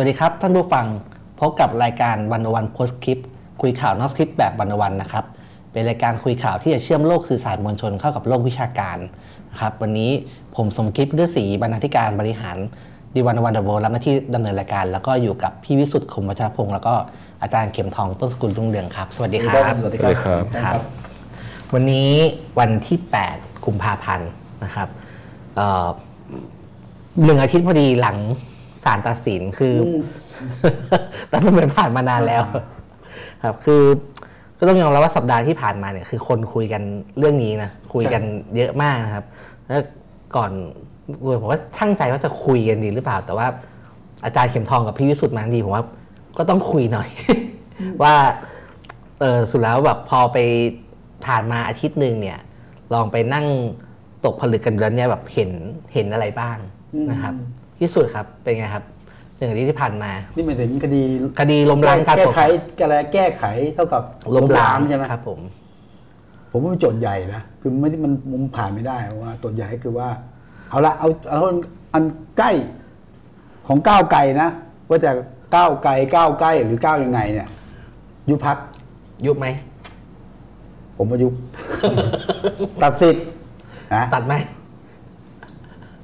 สวัสดีครับท่านผู้ฟังพบกับรายการวันวันโพสคลิป คุยข่าวนอกสคริปต์แบบวันวันนะครับ เป็นรายการคุยข่าวที่จะเชื่อมโลกสื่อสารมวลชนเข้ากับโลกวิชาการนะครับวันนี้ผมสมคิดฤศรีบรรณาธิการบริหารดีวันวันเดอะโวรับหน้าที่ดำเนินรายการ แล้วก็อยู่กับพี่วิสุทธิ์คมวัชรพงศ์แล้วก็อาจารย์เข็มทองต้นสกุลรุ่งเรืองครับ สวัสดีครับสวัสดีสวัสดีครับครับ วันนี้วันที่ 8 กุมภาพันธ์นะครับเอ่อหนึ่งอาทิตย์พอดีหลัง ศาลตัดสินคืออแต่มันเหมือนผ่านมานานแล้ว ครับ คือก็ต้องยอมรับว่าสัปดาห์ที่ผ่านมาเนี่ยคือคนคุยกันเรื่องนี้นะคุยกันเยอะมากนะครับ แล้วก่อนผมว่าช่างใจว่าจะคุยกันดีหรือเปล่า แต่ว่าอาจารย์เข็มทองกับพี่วิสุทธิ์มาดีผมว่าก็ต้องคุยหน่อย ว่าเออสุดแล้วแบบพอไปผ่านมาอาทิตย์หนึ่งเนี่ย ลองไปนั่งตกผลึกกันแล้วเนี่ยแบบเห็นเห็นอะไรบ้างนะครับ พี่สุดครับเป็นไงครับหนึ่งอาทิตย์ที่ผ่านมา นี่หมายถึงคดีคดีล้มล้างการแก้ปกไขอะไรแก้ไขเท่ากับล้มล้างใช่ไหมครับ ผม ผมว่าเป็นโจทย์ใหญ่นะคือไม่ได้มันมุมผ่านไม่ได้เพราะว่าโจทย์ใหญ่ก็คือว่า เอาละเอาเอาอันใกล้ของก้าวไกลนะว่าจะก้าวไกลก้าวใกล้หรือก้าวยังไงเนี่ย ยุบพักยุบไหม ผมว่ายุบ ตัดสิทธิ์นะตัดไหม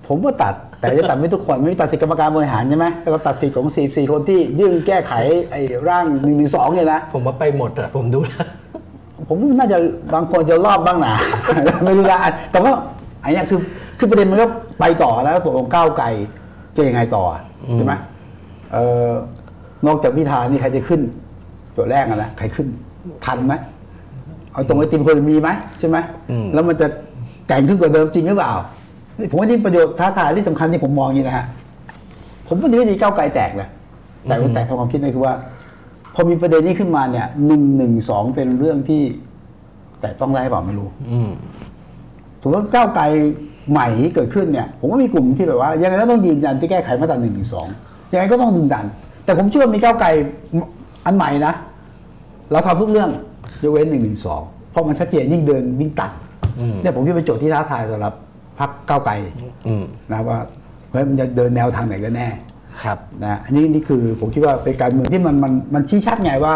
ผมว่าตัด แต่จะตัดไม่ทุกคนไม่ได้ตัดสิทธิกรรมการบริหารใช่ไหมแล้วก็ตัดสิทธิ์ของสี่สี่คนที่ยื่นแก้ไขไอ้ร่างหนึ่งหนึ่งสองเนี่ยนะผมว่าไปหมดอะผมดูแล้วผมว่าน่าจะบางคนจะรอบบ้างนะไม่รู้ละแต่ว่าไอ้เนี้ยคือคือประเด็นมันก็ไปต่อแล้วตกลงก้าวไกลจะยังไงต่อใช่ไหมเอ่อนอกจากพิธานี่ใครจะขึ้น ตัวแรกอะนะใครขึ้นทันไหมเอาตรงไอติมคนมีไหมใช่ไหมอืมแล้วมันจะแข่งขึ้นกว่าเดิมจริงหรือเปล่า นี่ผมว่านี่ประโยชน์ท้าทายที่สำคัญที่ผมมองอย่างนี้นะฮะผมว่าดีไม่ดีก้าวไกลแตกเลยแต่ว่าแตกทางความคิดนี่คือว่า พอมีประเด็นนี้ขึ้นมาเนี่ยหนึ่งหนึ่งสองเป็นเรื่องที่ แต่ต้องได้เปล่าไม่รู้อืมสมมติว่าก้าวไกลใหม่ที่เกิดขึ้นเนี่ย ผมว่ามีกลุ่มที่แบบว่า ยังไงก็ต้องยืนยันที่แก้ไขมาตราหนึ่งหนึ่งสองยังไงก็ต้องดึงดัน แต่ผมเชื่อว่ามีก้าวไกลอันใหม่นะเราทำทุกเรื่องยกเว้นหนึ่งหนึ่งสองเพราะมันชัดเจนยิ่งเดินยิ่งตัดอืมเนี่ยผมคิดว่าเป็นโจทย์ที่ท้าทายสำหรับ พรรคก้าวไกลอืมนะว่าเฮ้ยมันจะเดินแนวทางไหนกันแน่ ครับนะอันนี้นี่คือผมคิดว่าเป็นการเมืองที่มันมันมันชี้ชัดไงว่า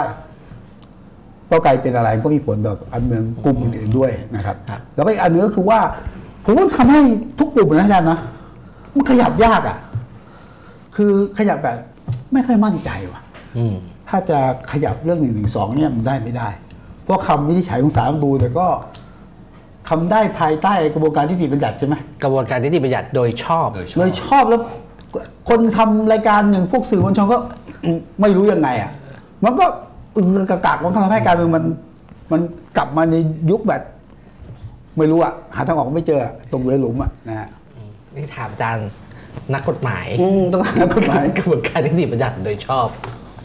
ก้าวไกลเป็นอะไรก็มีผลต่ออันเมืองกลุ่มอื่นๆด้วยนะครับครับแล้วก็อีกอันหนึงก็คือว่าผมว่าทำให้ทุกกลุ่มนะอาจารย์นะมันขยับยากอะ คือขยับแบบไม่ค่อยมั่นใจว่ะอืมถ้าจะขยับเรื่องหนึ่งหนึ่งสองเนี่ยมันได้ไม่ได้ เพราะคำวินิจฉัยของศาลรัฐธรรมนูญแต่ก็ ทำได้ภายใต้กระบวนการที่นิติบัญญัติใช่ไหมกระบวนการนิติบัญญัติโดยชอบ โดยชอบ เลยชอบแล้วคนทำรายการอย่างพวกสื่อมวลชนก็อืมไม่รู้ยังไงอะ มันก็เออกระกากมันทำให้การเมืองมัน มันกลับมาในยุคแบบ ไม่รู้อะ หาทางออกไม่เจออะตรงเลยหลุมอะนะฮะนี่ถามอาจารย์นักกฎหมายอืมต้องหากฎหมาย กระบวนการนิติบัญญัติโดยชอบ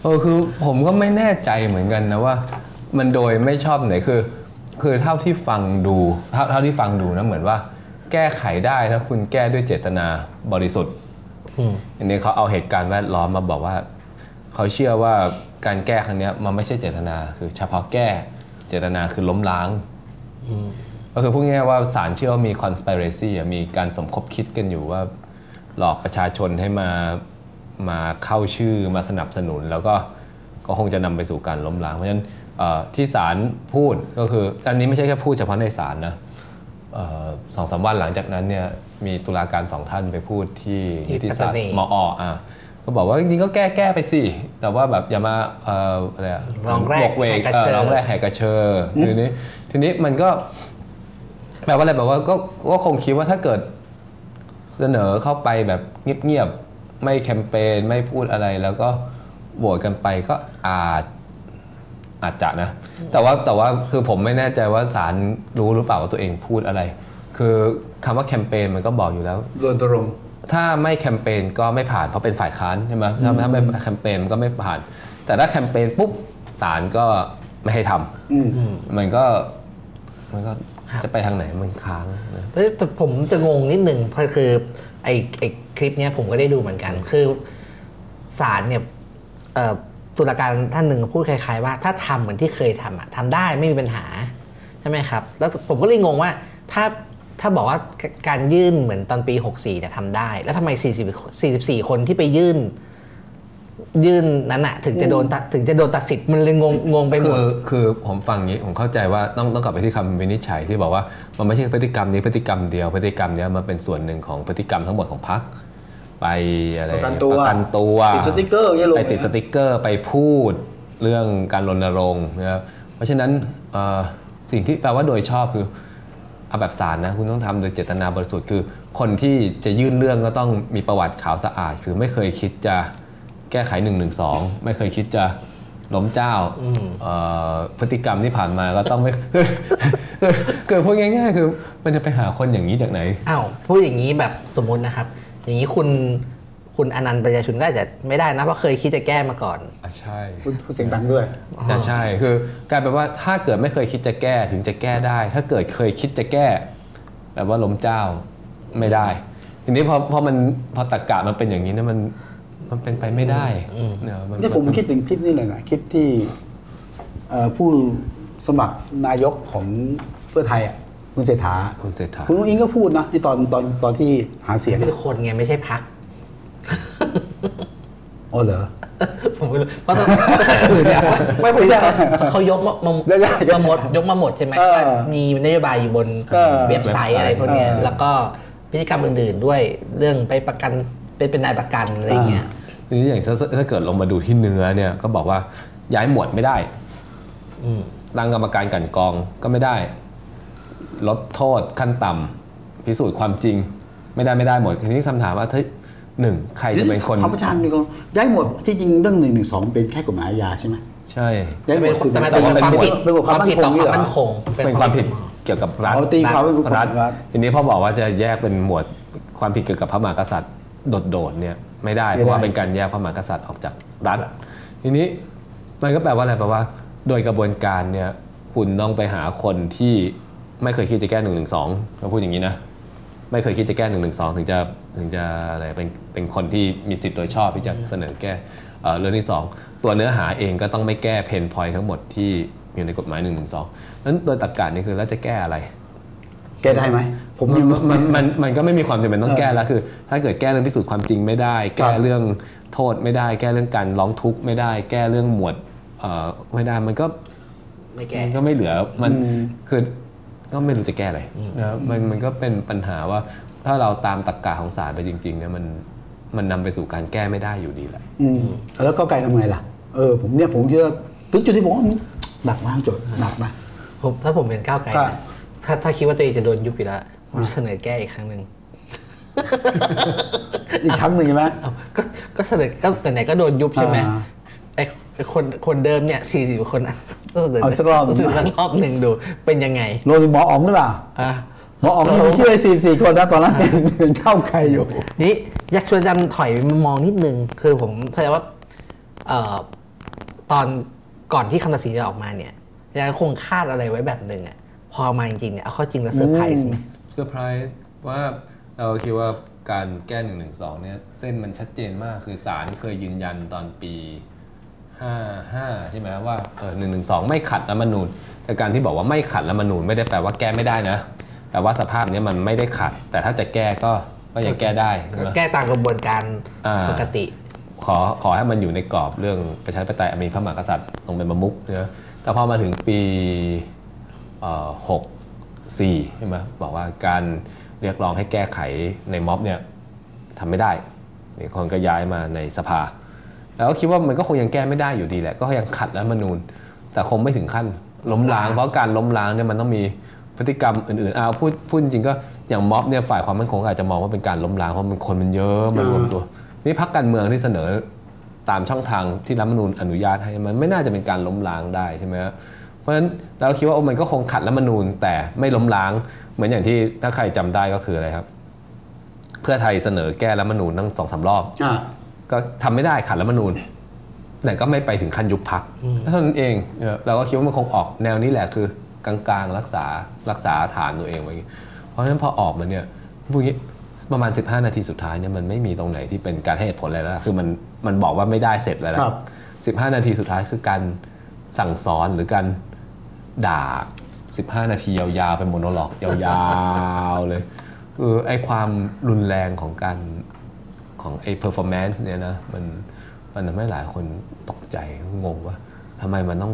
เออคือผมก็ไม่แน่ใจเหมือนกันนะว่า มันโดยไม่ชอบไหนคือ คือเท่าที่ฟังดูเท่าเท่าที่ฟังดูนะเหมือนว่า แก้ไขได้ถ้าคุณแก้ด้วยเจตนาบริสุทธิ์อืมอันนี้เขาเอาเหตุการณ์แวดล้อมมาบอกว่า เขาเชื่อว่าการแก้ครั้งเนี้ยมันไม่ใช่เจตนา คือเฉพาะแก้เจตนาคือล้มล้าง อืมก็คือพูดง่ายๆว่าศาลเชื่อว่ามี conspiracy อะมีการสมคบคิดกันอยู่ว่า หลอกประชาชนให้มามาเข้าชื่อมาสนับสนุน แล้วก็ก็คงจะนำไปสู่การล้มล้าง เพราะฉะนั้นเอ่อ ที่ศาลพูดก็คืออันนี้ไม่ใช่แค่พูดเฉพาะในศาลนะเอ่อสองสามวันหลังจากนั้นเนี่ยมีตุลาการสองท่านไปพูดที่ที่นิติศาสตปัตตานีร์มออะก็บอกว่าจริงๆก็แก้แก้ไปสิแต่ว่าแบบอย่ามาเอ่ออะไรอะลองแรกบกเวกแหกกระเอเชออลองแรกแหกกระเชอทีนี้ทีนี้มันก็แปลว่าอะไรแปลว่าก็ก็คงคิดว่าถ้าเกิดเสนอเข้าไปแบบเงียบๆไม่แคมเปญไม่พูดอะไรแล้วก็โหวตกันไปก็อาจ อาจจะนะ แต่ว่าแต่ว่าคือผมไม่แน่ใจว่าศาลรู้หรือเปล่าว่าตัวเองพูดอะไร คือคำว่าแคมเปญมันก็บอกอยู่แล้ว รณรงค์ ถ้าไม่แคมเปญก็ไม่ผ่านเพราะเป็นฝ่ายค้านใช่ไหมถ้าถ้าไม่แคมเปญมันก็ไม่ผ่าน แต่ถ้าแคมเปญปุ๊บศาลก็ไม่ให้ทำอืม มันก็มันก็ครับจะไปทางไหนมันค้างนะเอ้ยแต่ผมจะงงนิดหนึ่งเพราะคือไอ้ไอ้คลิปเนี้ยผมก็ได้ดูเหมือนกัน คือศาลเนี่ยเอ่อ ตุลาการท่านหนึ่งพูดคล้ายๆว่าถ้าทำเหมือนที่เคยทำอะทำได้ไม่มีปัญหาใช่ไหมครับ แล้วผมก็เลยงงว่าถ้าถ้าบอกว่าการยื่นเหมือนตอนปี 64เนี่ยทำได้ แล้วทำไม 40 44 คนที่ไปยื่น ยื่นนั้นอะถึงจะโดนตัดถึงจะโดนตัดสิทธิ์มันเลยงงงงไปหมดคือคือผมฟังอย่างนี้ผมเข้าใจว่าต้องต้องกลับไปที่คำวินิจฉัยที่บอกว่ามันไม่ใช่พฤติกรรมนี้พฤติกรรมเดียวพฤติกรรมเนี้ยมันเป็นส่วนหนึ่งของพฤติกรรมทั้งหมดของพรรค ไปอะไรประกันตัวประกันตัวติดสติ๊กเกอร์อย่างเงี้ยลงไปติดสติ๊กเกอร์ไปพูดเรื่องการรณรงค์นะครับเพราะฉะนั้นเอ่อสิ่งที่แปลว่าโดยชอบคือเอาแบบสารนะคุณต้องทำโดยเจตนาบริสุทธิ์คือ คนที่จะยื่นเรื่องก็ต้องมีประวัติขาวสะอาด คือไม่เคยคิดจะแก้ไข1นึไม่เคยคิดจะล้มเจ้าเอ่อพฤติกรรมที่ผ่านมาก็ต้องไม่คือคือพูดง่าย ๆ คือ มันจะไปหาคนอย่างนี้จากไหนอ้าวพูดอย่างนี้แบบสมมุตินะครับ อย่างนี้คุณคุณอนันต์ปัญญาชุนก็อาจจะไม่ได้นะเพราะเคยคิดจะแก้มาก่อนอะใช่พูดพูดเสียงดังด้วย อะใช่คือกลายเป็นว่าถ้าเกิดไม่เคยคิดจะแก้ถึงจะแก้ได้ ถ้าเกิดเคยคิดจะแก้แปลว่าล้มเจ้าไม่ได้ ทีนี้พอพอมันพอตะกะมันเป็นอย่างนี้นะมันมันเป็นไปไม่ได้เนี่ยมันเนี่ยผมคิดถึงคลิปนี้เลยนะคลิปที่เอ่อผู้สมัครนายกของเพื่อไทยอะ คุณเศรษฐาคุณเศรษฐาคุณอุ้งอิงก็พูดนะที่ตอนตอนตอนที่หาเสียงเป็นคนไงไม่ใช่พักอ๋อเหรอผมไม่รู้เพราะตอนเนี่ยไม่ผมจะเขายกมามาได้ได้ได้มาหมดยกมาหมดใช่ไหมเออว่ามีนโยบายอยู่บนเออเว็บไซต์อะไรพวกเนี้ยเออแล้วก็พฤติกรรมอื่นๆด้วยเรื่องไปประกันเป็นเป็นนายประกันอะไรเงี้ยทีนี้อย่างถ้าถ้าเกิดลงมาดูที่เนื้อเนี่ยก็บอกว่าย้ายหมวดไม่ได้อืมตั้งกรรมการกลันกรองก็ไม่ได้ ลดโทษขั้นต่ำพิสูจน์ความจริง ไม่ได้ไม่ได้หมดทีนี้คำถามว่าเฮ้ยหนึ่งใครจะเป็นคนขอประทานดีกว่าย้ายหมวดที่จริงเรื่องหนึ่งหนึ่งสองเป็นแค่กฎหมายอาญาใช่ไหมใช่ย้ายหมวดคือแต่มันแต่ว่าเป็นความหมวดผิดเป็นหมวดความผิดต่อมั่ความนมั่นคคงงเป็นความผิดเกี่ยวกับรัฐเอาตีความเป็นกฎหรัมาฐยรัฐทีนี้พอบอกว่าจะแยกเป็นหมวดความผิดเกี่ยวกับพระมหากษัตริย์โดดๆเนี่ยไม่ได้เพราะว่าเป็นการแยกพระมหากษัตริย์ออกจากรัฐทีนี้มันก็แปลว่าอะไรแปลว่า โดยกระบวนการเนี่ยคุณต้องไปหาคนที่ ไม่เคยคิดจะแก้หนึ่งหนึ่งสองเขาพูดอย่างนี้นะไม่เคยคิดจะแก้หนึ่งหนึ่งสองถึงจะถึงจะอะไรเป็นเป็นคนที่มีสิทธิ์โดยชอบที่จะเสนอแก้เอ่อเรื่องที่สองตัวเนื้อหาเองก็ต้องไม่แก้เพนพอยทั้งหมดที่อยู่ในกฎหมายหนึ่งหนึ่งสองนั้นโดยตรรกะนี่คือแล้วจะแก้อะไร แก้ได้ไหมผมมันยังมันมันมันก็ไม่มีความจำเป็นต้องแก้แล้วคือ ถ้าเกิดแก้เรื่องพิสูจน์ความจริงไม่ได้ แก้เรื่องโทษไม่ได้ แก้เรื่องการร้องทุกข์ไม่ได้ แก้เรื่องหมวดเอ่อไม่ได้มันก็ไม่แก้มันก็ไม่เหลือมันคือ ก็ไม่รู้จะแก้อะไรนะครับมันมันก็เป็นปัญหาว่าถ้าเราตามตรรกกะของศาลไปจริงๆเนี่ยมันมันนำไปสู่การแก้ไม่ได้อยู่ดีแหละอืมแล้วก็ไกลทำไงล่ะเออผมเนี่ยผมคิดว่าถึงจุดที่ผมว่าหนักมากจดหนักนะผมถ้าผมเป็นก้าวไกลก็ นะถ้าถ้าคิดว่าตัวเองจะโดนยุบอีกแล้วผมจะเสนอแก้อีกครั้งหนึ่งอีกครั้งหนึ่งใช่ไหม เอาก็ก็เสนอก็แต่ไหนก็โดนยุบใช่ไหมอ่า ไอ้ ไอ้คนคนเดิมเนี่ยสี่สิบคนอะก็เสนอเอาสักรอบเสนอสักรอบหนึ่งดู เป็นยังไงโรยหมออ๋องหรือเปล่าอะหมออ๋องมีชื่อสี่สี่คนนะตอนนั้นเป็นเป็นเข้าใครอยู่ นี่อยากชวนอาจารย์ถอยมามองนิดนึง คือผมเข้าใจว่าเอ่อตอนก่อนที่คำตัดสินจะออกมาเนี่ยอาจารย์คงคาดอะไรไว้แบบหนึ่งอะพอมาจริงๆเนี่ยเอาเข้าจริงแล้วเซอร์ไพรส์ไหมเซอร์ไพรส์ว่าเราคิดว่าการแก้หนึ่งหนึ่งสองเนี่ยเส้นมันชัดเจนมากคือศาลเคยยืนยันตอนปี 55 ใช่ไหมว่าเออหนึ่งหนึ่งสองไม่ขัดรัฐธรรมนูญแต่การที่บอกว่าไม่ขัดรัฐธรรมนูญไม่ได้แปลว่าแก้ไม่ได้นะแต่ว่าสภาพเนี้ยมันไม่ได้ขัด แต่ถ้าจะแก้ก็ก็ยังแก้ได้ใช่ไหมแก้ตามกระบวนการอ่าปกติ ขอขอให้มันอยู่ในกรอบเรื่องประชาธิปไตยมีพระมหากษัตริย์ลงเป็นประมุขนะแต่พอมาถึงปีหกสี่ใช่ไหมบอกว่าการเรียกร้องให้แก้ไขในม็อบเนี่ยทำไม่ได้มีคนก็ย้ายมาในสภา แล้วก็คิดว่ามันก็คงยังแก้ไม่ได้อยู่ดีแหละ ก็ยังขัดรัฐธรรมนูญ แต่คงไม่ถึงขั้นล้มล้าง เพราะการล้มล้างเนี่ยมันต้องมีพฤติกรรมอื่นๆอ้าวพูดพูดจริงๆก็อย่างม็อบเนี่ยฝ่ายความมั่นคงอาจจะมองว่าเป็นการล้มล้างเพราะมันคนมันเยอะมันรวมตัว นี่พักการเมืองที่เสนอตามช่องทางที่รัฐธรรมนูญอนุญาตให้มันไม่น่าจะเป็นการล้มล้างได้ใช่ไหมครับเพราะฉะนั้นเราคิดว่าโอ้มันก็คงขัดรัฐธรรมนูญแต่ไม่ล้มล้าง เหมือนอย่างที่ถ้าใครจำได้ก็คืออะไรครับ เพื่อไทยเสนอแก้รัฐธรรมนูญตั้งสองสามรอบอ่า ก็ทำไม่ได้ขัดรัฐธรรมนูญแต่ก็ไม่ไปถึงขั้นยุบพักเท่านั้นเองเออเราก็คิดว่ามันคงออกแนวนี้แหละคือกลางๆรักษารักษาฐานตัวเองไว้เพราะฉะนั้นพอออกมาเนี่ยพวกนี้ประมาณ 15 นาทีสุดท้ายเนี่ยมันไม่มีตรงไหนที่เป็นการให้เหตุผลอะไรแล้วคือมันมันบอกว่าไม่ได้เสร็จแล้วนะครับ15นาทีสุดท้ายคือการสั่งสอนหรือการด่า 15 นาทียาวๆเป็นโมโนโลอกยาวๆเลยคือไอ้ความรุนแรงของการ ของไอ้ performance เนี่ยนะมันมันทำให้หลายคนตกใจงงว่าทำไมมันต้อง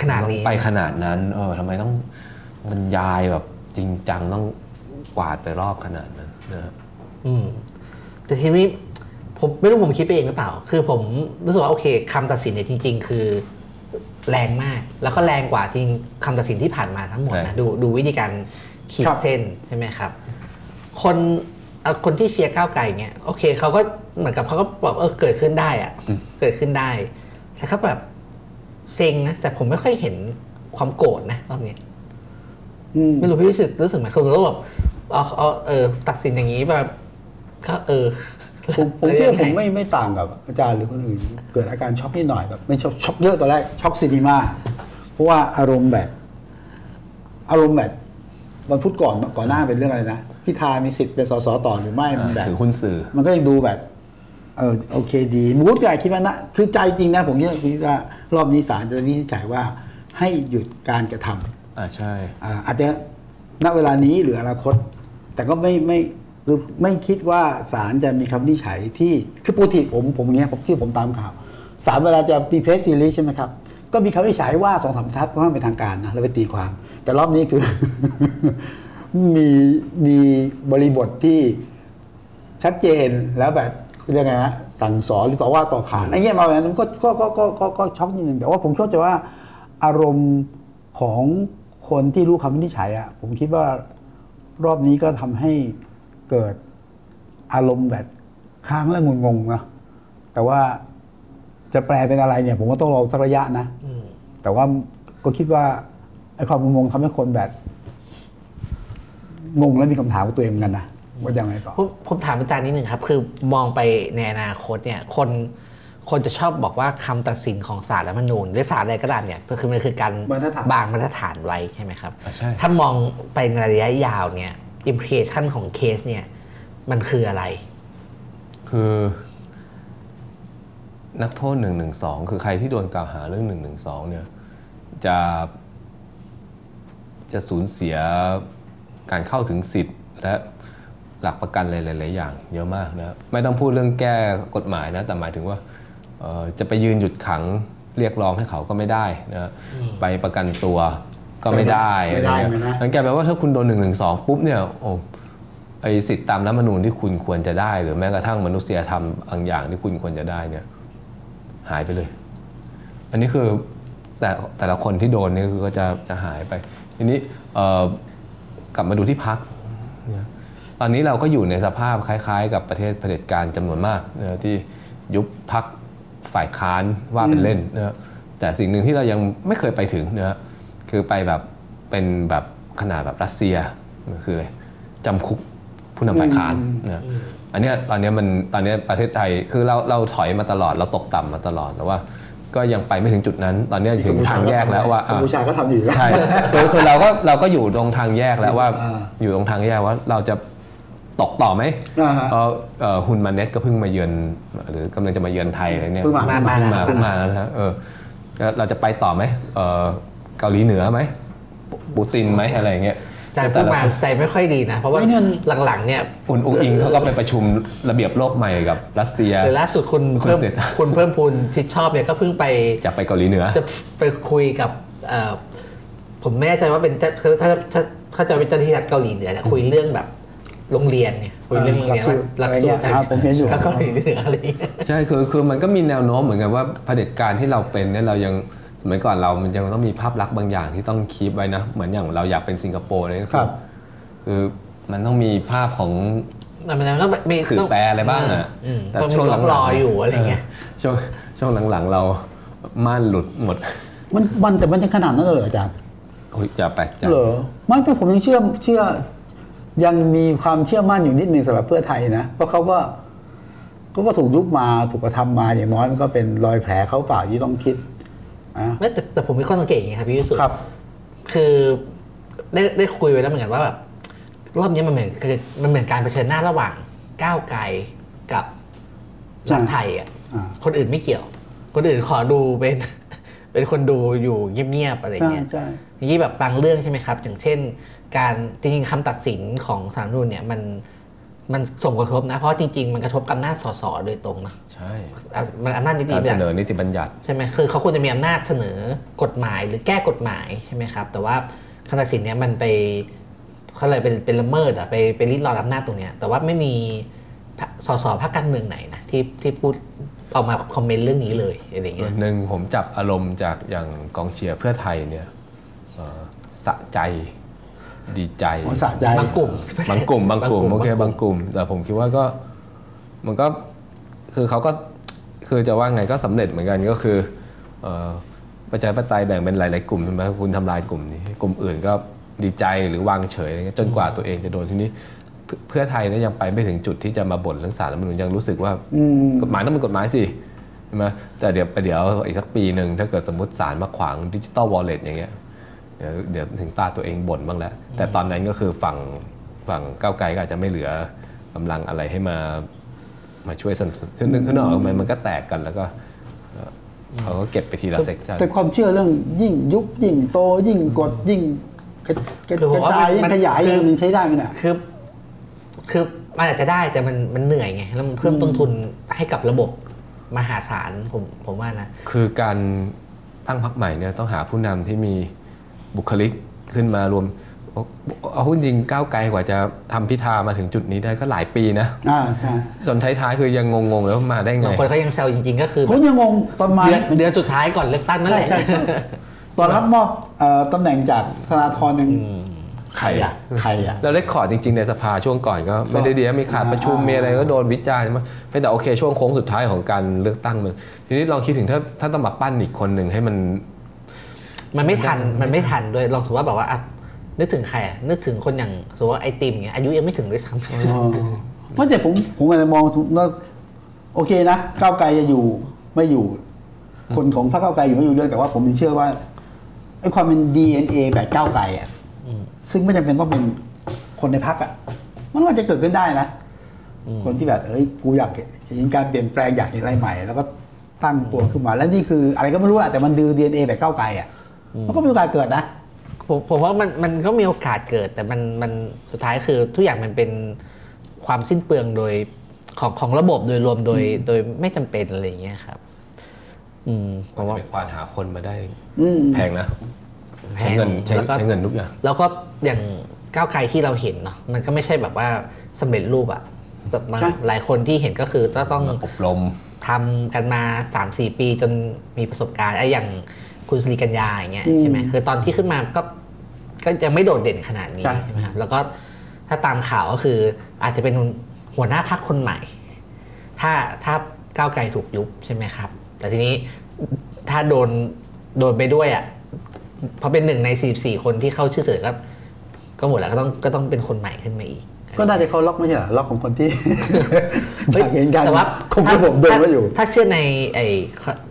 ขนาดนี้ไปขนาดนั้นเออทำไมต้องบรรยายแบบจริงจังต้องกวาดไปรอบขนาดนั้นนะครับอืมแต่ทีนี้ผมไม่รู้ผมคิดไปเองหรือเปล่า คือผมรู้สึกว่าโอเคคำตัดสินเนี่ยจริง ๆ คือแรงมาก แล้วก็แรงกว่าจริงคำตัดสินที่ผ่านมาทั้งหมดนะดูดูวิธีการขีดครับเส้นใช่ไหมครับ คน เอาคนที่เชียร์ก้าวไกลเนี่ยโอเคเขาก็เหมือนกับเขาก็บอกเออเกิดขึ้นได้อะเกิดขึ้นได้แต่เขาแบบเซ็งนะแต่ผมไม่ค่อยเห็นความโกรธนะรอบเนี้ยอืมไม่รู้พี่รู้สึกรู้สึกไหมคือผมก็แบบเอาเอาเออ ตัดสินอย่างนี้แบบก็เออผมผมแล้วคิดอย่างผมไงไม่ไม่ต่างกับอาจารย์หรือคนอื่น เกิดอาการช็อกนิดหน่อยแบบไม่ช็อกช็อกเยอะตอนแรกช็อกซีเนม่าเพราะว่าอารมณ์แบบ อารมณ์แบบ วันพุธก่อนก่อนหน้าเป็นเรื่องอะไรนะพิธามีสิทธิ์เป็นสสต่อหรือไม่มันแบบถือหุ้นสื่อ มันก็ยังดูแบบเออโอเคดีมูดใหญ่คิดว่านะคือใจจริงนะผมคิดว่าคิดว่ารอบนี้ศาลจะวินิจฉัยว่าให้หยุดการกระทำอ่าใช่อ่าอาจจะณเวลานี้หรืออนาคต แต่ก็ไม่ไม่คือไม่คิดว่าศาลจะมีคำวินิจฉัยที่คือปกติผมผมอย่างเงี้ยผมที่ผมตามข่าวศาลเวลาจะมีเพสซีรีใช่ไหมครับ ก็มีคำวินิจฉัยว่าสองสามทัศน์เพราะว่าเป็นทางการนะแล้วไปตีความ แต่รอบนี้คือ มีมีบริบทที่ชัดเจนแล้วแบบเรียกไงฮะสั่งสอนหรือต่อว่าต่อขานไอ้เงี้ยมาแบบนั้นก็ก็ก็ก็ก็ก็ช็อกนิดนึงแต่ว่าผมเข้าใจว่าอารมณ์ของคนที่รู้คำวินิจฉัยอะผมคิดว่ารอบนี้ก็ทำให้เกิดอารมณ์แบบค้างและงงงๆนะแต่ว่าจะแปลเป็นอะไรเนี่ย ผมก็ต้องรอสักระยะนะอืมแต่ว่าก็คิดว่า ไอ้ความงงๆทำให้คนแบบงงและมีคำถามกับตัวเองเหมือนกันนะว่ายังไงต่อผมผมถามอาจารย์นิดหนึ่งครับ คือมองไปในอนาคตเนี่ย คนคนจะชอบบอกว่าคำตัดสินของศาลรัฐธรรมนูญหรือศาลอะไรก็ตามเนี่ยก็คือมันคือการบรรทัดฐานบางมาตรฐานไว้ใช่ไหมครับอ่าใช่ถ้ามองไปในระยะยาวเนี่ยอิมเพรสชันของเคสเนี่ย มันคืออะไร คือ นักโทษหนึ่งหนึ่งสองคือใครที่โดนกล่าวหาเรื่องหนึ่งหนึ่งสองเนี่ยจะ จะสูญเสียการเข้าถึงสิทธิ์ และหลักประกันหลายๆอย่างเยอะมากนะไม่ต้องพูดเรื่องแก้กฎหมายนะแต่หมายถึงว่าเอ่อจะไปยืนหยุดขังเรียกร้องให้เขาก็ไม่ได้นะไปประกันตัวก็ไม่ได้ไม่ได้อะรไม่เงี้ยได้นั่นกลายแปลว่าถ้าคุณโดนหนึ่งหนึ่งสองปุ๊บเนี่ยโอ้ไอสิทธิตามรัฐธรรมนูญที่คุณควรจะได้ หรือแม้กระทั่งมนุษยธรรมบางอย่างที่คุณควรจะได้เนี่ยหายไปเลย อันนี้คือแต่แต่ละคนที่โดนเนี่ยคือก็จะจะหายไป ทีนี้เอ่อกลับมาดูที่พักเนี่ยตอนนี้เราก็อยู่ในสภาพคล้าย ๆ กับประเทศเผด็จการจำนวนมากนะที่ยุบพักฝ่ายค้านว่าเป็นเล่นนะแต่สิ่งหนึ่งที่เรายังไม่เคยไปถึงนะคือไปแบบเป็นแบบขนาดแบบรัสเซียคืออะไรจำคุกผู้นำฝ่ายค้านนะอันเนี้ยตอนเนี้ยมันตอนเนี้ยประเทศไทยคือเราเราถอยมาตลอดเราตกต่ำมาตลอดแต่ว่า ก็ยังไปไม่ถึงจุดนั้น ตอนเนี้ยถึงทางแยกแล้วว่ากัมพูชาก็ทำอยู่แล้วใช่คือคือเราก็เราก็อยู่ตรงทางแยกแล้วว่าอ่าอยู่ตรงทางแยกว่าเราจะตกต่อไหมอ่าฮะเพราะเอ่อฮุนมาเน็ตก็เพิ่งมาเยือน หรือกำลังจะมาเยือนไทยอะไรเนี่ยเพิ่งมามาเพิ่งมามาเพิ่งมาแล้วนะฮะเออแล้วเราจะไปต่อไหมเอ่อเกาหลีเหนือไหมปูตินไหมอะไรอย่างเงี้ย ใจพูดมาใจไม่ค่อยดีนะ เพราะว่าไม่เนี่ยหลังๆเนี่ยอุนอุงอิงเขาก็ไปประชุมระเบียบโลกใหม่กับรัสเซียหรือล่าสุดคุณคุณเพิ่มเสร็จคุณเพิ่มพูนชิดชอบเนี่ยก็เพิ่งไปจะไปเกาหลีเหนือจะไปคุยกับเอ่อผมไม่แน่ใจว่าเป็นเจ้าคือถ้าถ้าถ้าจะเป็นเจ้าหน้าที่รัฐเกาหลีเหนือเนี่ยคุยเรื่องแบบโรงเรียนเนี่ยคุยเรื่องโรงเรียนว่าหลักสูตรอะไรเงี้ยครับผมเห็นอยู่เกาหลีเหนืออะไรอย่างเงี้ยใช่คือคือมันก็มีแนวโน้มเหมือนกันว่าเผด็จการที่เราเป็นเนี่ยเรายัง สมัยก่อนเรามันยังต้องมีภาพลักษณ์บางอย่างที่ต้องคีปไว้นะ เหมือนอย่างเราอยากเป็นสิงคโปร์เนี่ยก็ครัคือบคือมันต้องมีภาพของมันต้องมีสื่อต้องแปลอะไรบ้างอะมแต่ต้องมีช่วงหลังรออยู่อะไรเงี้ยช่วงช่วงหลังๆเราม่านหลุดหมด มันมันแต่มันจะขนาดนั้นเลยเหรออาจารย์โอ้ยอย่าแปลกใจเหรอไม่เพราะผมยังเชื่อเชื่อ ยังมีความเชื่อมั่นอยู่นิดนึงสำหรับเพื่อไทยนะเพราะเขาก็เขาก็ถูกยุบมาถูกกระทำมาอย่างน้อยมันก็เป็นรอยแผลเขาเปล่าที่ต้องคิดอะ ไม่แต่แต่ผมมีข้อสังเกตอย่างนี้ครับพี่วิสุทธ์ครับ คือได้ได้คุยไว้แล้วเหมือนกันว่าแบบรอบนี้มันเหมือนคือมันเหมือนการเผชิญหน้าระหว่างก้าวไกลกับรัฐไทยอะอ่า คนอื่นไม่เกี่ยว คนอื่นขอดูเป็น เป็นคนดูอยู่เงียบๆอะไรใช่เงี้ย ใช่ อย่างนี้แบบบางเรื่องใช่ไหมครับ อย่างเช่น การจริงๆคำตัดสินของสารรัฐธรรมนูญเนี่ยมัน มันส่งผลกระทบนะ เพราะจริง ๆ มันกระทบกับอำนาจสสโดยตรงนะใช่อะมันอำนาจนิติการบัญเสญัตินอนิติบัญญัติ ใช่ไหมคือเขาควรจะมีอำนาจเสนอกฎหมายหรือแก้กฎหมายใช่ไหมครับ แต่ว่าคณะสินเนี่ยมันไปเขาเลยเป็นเป็นละเมิดอะไปไปริดรอนอำนาจตรงเนี้ยแต่ว่าไม่มีพรรคสสพรรคการเมืองไหนนะที่ที่พูดออกมาคอมเมนต์เรื่องนี้เลยอะไรอย่างเงี้ยหนึ่งผมจับอารมณ์จากอย่างกองเชียร์เพื่อไทยเนี่ยเอ่อสะใจ ดีใจอ๋อสะใจ บางกลุ่ม บางกลุ่มบางกลุ่มโอเคบาบางงกกลุ่มลุ่ม แต่ผมคิดว่าก็มันก็คือเขาก็คือจะว่าไงก็สำเร็จเหมือนกันก็คือเอ่อประชาธิปไตยแบ่งเป็นหลาย ๆ กลุ่มใช่ไหมคุณทำลายกลุ่มนี้ กลุ่มอื่นก็ดีใจหรือวางเฉยอะไรเงี้ยจนกว่าตัวเองจะโดนทีนี้เพื่อเพื่อไทยเนี่ยยังไปไม่ถึงจุดที่จะมาบ่นเรื่องสารรัฐธรรมนูญยังรู้สึกว่าอืมกฎหมายต้องเป็นกฎหมายสิใช่ไหมแต่เดี๋ยวไปเดี๋ยวอีกสักปีหนึ่งถ้าเกิดสมมติศาลมาขวาง digital wallet อย่างเงี้ย เดี๋ยวเดี๋ยวถึงตาตัวเองบ่นบ้างแล้ว แต่ตอนนั้นก็คือฝั่งฝั่งก้าวไกลก็อาจจะไม่เหลือกำลังอะไรให้มามาช่วยสนับสนุนคือนึกขึ้นออกไหมมันก็แตกกันแล้วก็เอ่อเขาก็เก็บไปทีละ section แต่ความเชื่อเรื่องยิ่งยุบยิ่งโตยิ่งกดยิ่งกระกระคือผมกระจายมันยิ่งขยายคือมันยังใช้ได้ไหมเนี่ยคือคือมันอาจจะได้แต่มันมันเหนื่อยไงแล้วมันเพิ่มต้นทุนให้กับระบบมหาศาลผมผมว่านะ คือการตั้งพรรคใหม่เนี่ยต้องหาผู้นำที่มี บุคลิกขึ้นมารวมเอาเอาหุ้นจริงก้าวไกลกว่าจะทำพิธามาถึงจุดนี้ได้ก็หลายปีนะอ่าใช่จนท้ายๆคือยังงงๆแล้วามาได้ไงบางคนเขายังแซวจริง ๆ ก็คือผมยังงงตอนมาเดือนเดือนสุดท้ายก่อนเลือกตั้งนั่นแหละใช่ใช่ใช่ตอนรับมอบเอ่อตำแหน่งจากธนาธรยังอืมใครอะใครอะแล้วได้ขอร์ดจริง ๆ ในสภาช่วงก่อนก็ไม่ได้ดีนะมีขาดประชุมอ่ามีมีอะไรก็โดนวิจารณ์มาเพียงแต่โอเคช่วงโค้งสุดท้ายของการเลือกตั้งมันทีนี้ลองคิดถึงถ้าถ้าต้องมาปั้นอีกคนหนึ่งให้มัน มันไม่ทันมันไม่ทันด้วยลองถือว่าแบบว่าอะนึกถึงใครอะนึกถึงคนอย่างสมมติว่าไอติมเงี้ยอายุยังไม่ถึงด้วยซ้อ๋อเพราะแต่ผมผมอาจจะมองว่าโอเคนะก้าวไกลจะอยู่ไม่อยู่ คนของพรรคก้าวไกลอยู่ไม่อยู่เรื่องแต่ว่าผมยังเชื่อว่าไอ้ความเป็น DNA แบบก้าวไกลอะำอืมซึ่งไม่จำเป็นต้องเป็นคนในพรรคอะมันก็จะเกิดขึ้นได้นะอืมคนที่แบบเอ้ยกูอยากเห็นการเปลี่ยนแปลงอยากเห็นอะไรใหม่ แล้วก็ตั้งตัวขึ้นมา แล้วนี่คืออะไรก็ไม่รู้แหละแต่มันดือ DNA แบบก้าวไกลอะ มันก็มีโอกาสเกิดนะผมผมว่ามันมันก็มีโอกาสเกิด แต่มันมันสุดท้ายคือทุกอย่างมันเป็นความสิ้นเปลืองโดยของของระบบโดยรวมโดยโดยไม่จำเป็นอะไรอย่างเงี้ยครับ อืมผก็มจะว่า ไปควานหาคนมาได้อืม แพงนะแพใช้งเงินใช้แล้วก็ ใช้เงินทุกอย่าง แล้วก็อย่างก้าวไกลที่เราเห็นเนาะมันก็ไม่ใช่แบบว่าสำเร็จรูปอะแต่บางใช่ หลายคนที่เห็นก็คือจะต้องมาอบรม ทำกันมา 3-4 ปีจนมีประสบการณ์ไอ้อย่าง คุณสรีกัญญาอย่างเงี้ยอืมใช่ไหมคือตอนที่ขึ้นมาก็ก็ยังไม่โดดเด่นขนาดนี้ใช่ใช่ไหมครับแล้วก็ถ้าตามข่าวก็คืออาจจะเป็นหัวหน้าพักคนใหม่ ถ้าถ้าก้าวไกลถูกยุบใช่ไหมครับ แต่ทีนี้ถ้าโดนโดนไปด้วยอะเพราะเป็นหนึ่งใน 44 คนที่เข้าชื่อเสือก็ก็หมดแล้วก็ต้องก็ต้องเป็นคนใหม่ขึ้นมาอีก ก็น่าจะเขาล็อกไม่ใช่เหรอล็อกของคนที่ฮ้อยากเห็นกันแต่ว่าคงจะผมโดนไว้อยู่ ถ้าเชื่อในไอ้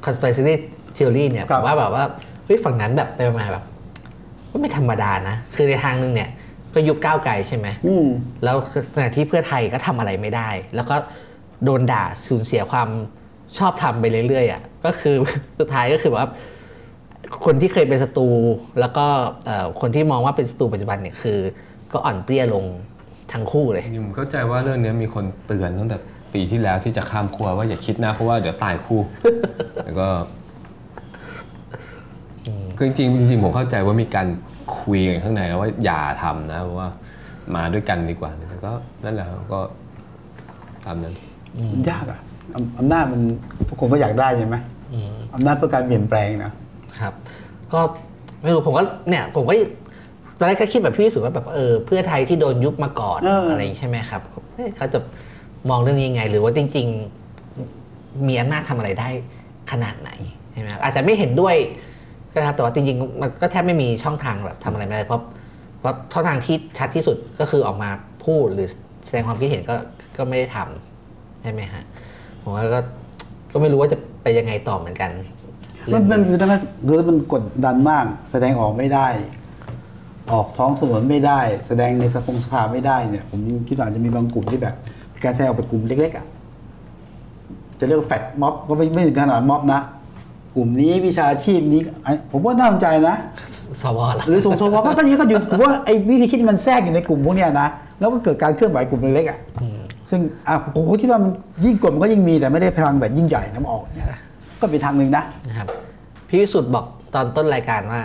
conspiracy theory เนี่ยคผรับมว่าแบบว่าเฮ้ยฝั่งนั้นแบบไปมาแบบก็ไม่ธรรมดานะ คือในทางหนึ่งเนี่ย ก็ยุคก้าวไกลใช่ไหมอืมแล้วขณะที่เพื่อไทยก็ทำอะไรไม่ได้ แล้วก็โดนด่าสูญเสียความชอบทำไปเรื่อยๆอะก็คือสุดท้ายก็คือว่า คนที่เคยเป็นศัตรูแล้วก็เอ่อคนที่มองว่าเป็นศัตรูปัจจุบันเนี่ยคือ ก็อ่อนเปรี้ยลงทั้งคู่เลยผมเข้าใจว่าเรื่องนี้มีคนเตือนตั้งแต่ปีที่แล้วที่จะข้ามครัวว่าอย่าคิดนะเพราะว่าเดี๋ยวตายคู่แล้วก็ คือจริงๆจริงๆผมเข้าใจว่ามีการคุยกันข้างในแล้วว่าอย่าทำนะเพราะว่ามาด้วยกันดีกว่าแล้วก็นั่นแหละก็ตามนั้นมันยากอะอำอำนาจมันทุกคนก็อยากได้ใช่ไหมอืมอำนาจเพื่อการเปลี่ยนแปลงนะครับ ก็ไม่รู้ผมก็เนี่ยผมก็ตอนแรกก็คิดแบบพี่วิสุทธิ์ว่าแบบเออเพื่อไทยที่โดนยุบมาก่อนเออออะไรอย่างนี้ใช่ไหมครับเอ๊ะเขาจะมองเรื่องนี้ยังไง หรือว่าจริง ๆ มีอำนาจทำอะไรได้ขนาดไหนใช่ไหมครับอาจจะไม่เห็นด้วย ก็ครับแต่ว่าจริงๆมันก็แทบไม่มีช่องทางแบบทำอะไรไม่ได้เพราะเพราะช่องทางที่ชัดที่สุดก็คือออกมาพูดหรือแสดงความคิดเห็นก็ก็ไม่ได้ทำใช่ไหมฮะผมว่าก็ก็ไม่รู้ว่าจะไปยังไงต่อเหมือนกันมันมันคือถ้าคือมันกดดันมาก แสดงออกไม่ได้ ออกท้องถนนไม่ได้ แสดงในสภงสภาไม่ได้เนี่ย ผมคิดว่าอาจจะมีบางกลุ่มที่แบบการแสดงออกเป็นกลุ่มเล็กๆอะจะเรียกว่าแฟดม็อบก็ไม่ไม่ถึงขนาดม็อบนะ กลุ่มนี้วิชาชีพนี้ไอ้ผมว่าน่าสนใจนะ สวเหรอหรือส่งสวก็ก็ยังก็อยู่ผมว่าไอ้วิธีคิดที่มันแทรกอยู่ในกลุ่มพวกเนี้ยนะแล้วก็เกิดการเคลื่อนไหวกลุ่มเล็กๆอะซึ่งอะผมก็คิดว่ามันยิ่งกดมันก็ยิ่งมีแต่ไม่ได้พลังแบบยิ่งใหญ่น้ำออกเนี่ยก็เป็นทางหนึ่งนะนะครับ พี่วิสุทธ์บอกตอนต้นรายการว่า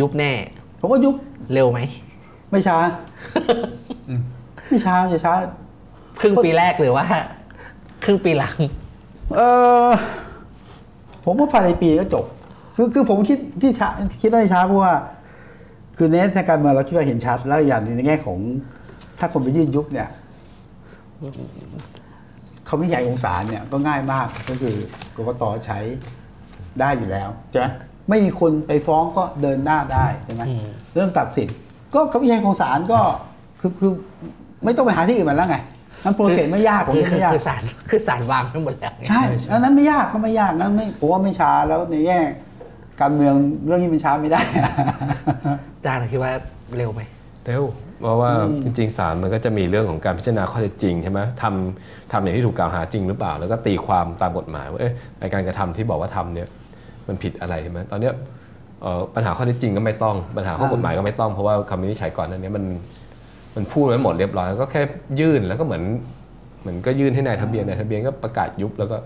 ยุบแน่ ผมก็ยุบเร็วไหม ไม่ช้าไม่ช้าจะช้า ครึ่งปีแรกหรือว่า ครึ่งปีหลัง เออ ผมว่าภายในปีก็จบ คือคือผมคิดที่ช้าคิดว่าช้าเพราะว่า คือในแง่การเมืองเราคิดว่าเห็นชัด แล้วอย่างหนึ่งในแง่ของ ถ้าคนไปยื่นยุบเนี่ยคำวินิจฉัยของศาลเนี่ยก็ง่ายมากก็คือกกตใช้ได้อยู่แล้วใช่ไหมไม่มีคนไปฟ้องก็เดินหน้าได้ใช่ไหมอืมเรื่องตัดสินก็คำวินิจฉัยของศาลก็คือคือไม่ต้องไปหาที่อื่นมาแล้วไง นั้นโปรเซสไม่ยากผมคือว่าคือไม่ยากคือสารคือสารวางทั้งหมดแล้วไงใช่อันนั้นไม่ยากก็ไม่ยากนั้นไม่ผมว่าไม่ช้าแล้วในแง่การเมืองเรื่องนี้มันช้าไม่ได้อาจารย์คิดว่าเร็วไหมเร็วเพราะว่าจริงๆศาลมันก็จะมีเรื่องของการพิจารณาข้อเท็จจริงใช่ไหมทำทำอย่างที่ถูกกล่าวหาจริงหรือเปล่า แล้วก็ตีความตามกฎหมายว่าเอ๊ะในการกระทำที่บอกว่าทำเนี่ยมันผิดอะไรใช่ไหมตอนเนี้ยเอ่อปัญหาข้อเท็จจริงก็ไม่ต้อง ปัญหาข้อกฎหมายก็ไม่ต้องเพราะว่าคำวินิจฉัยก่อนหนั้นนี้ยมัน มันพูดไว้หมดเรียบร้อยก็แค่ยื่นแล้วก็เหมือนเหมือนก็ยื่นให้นายทะเบียนนายทะเบียนก็ประกาศยุบแล้วก็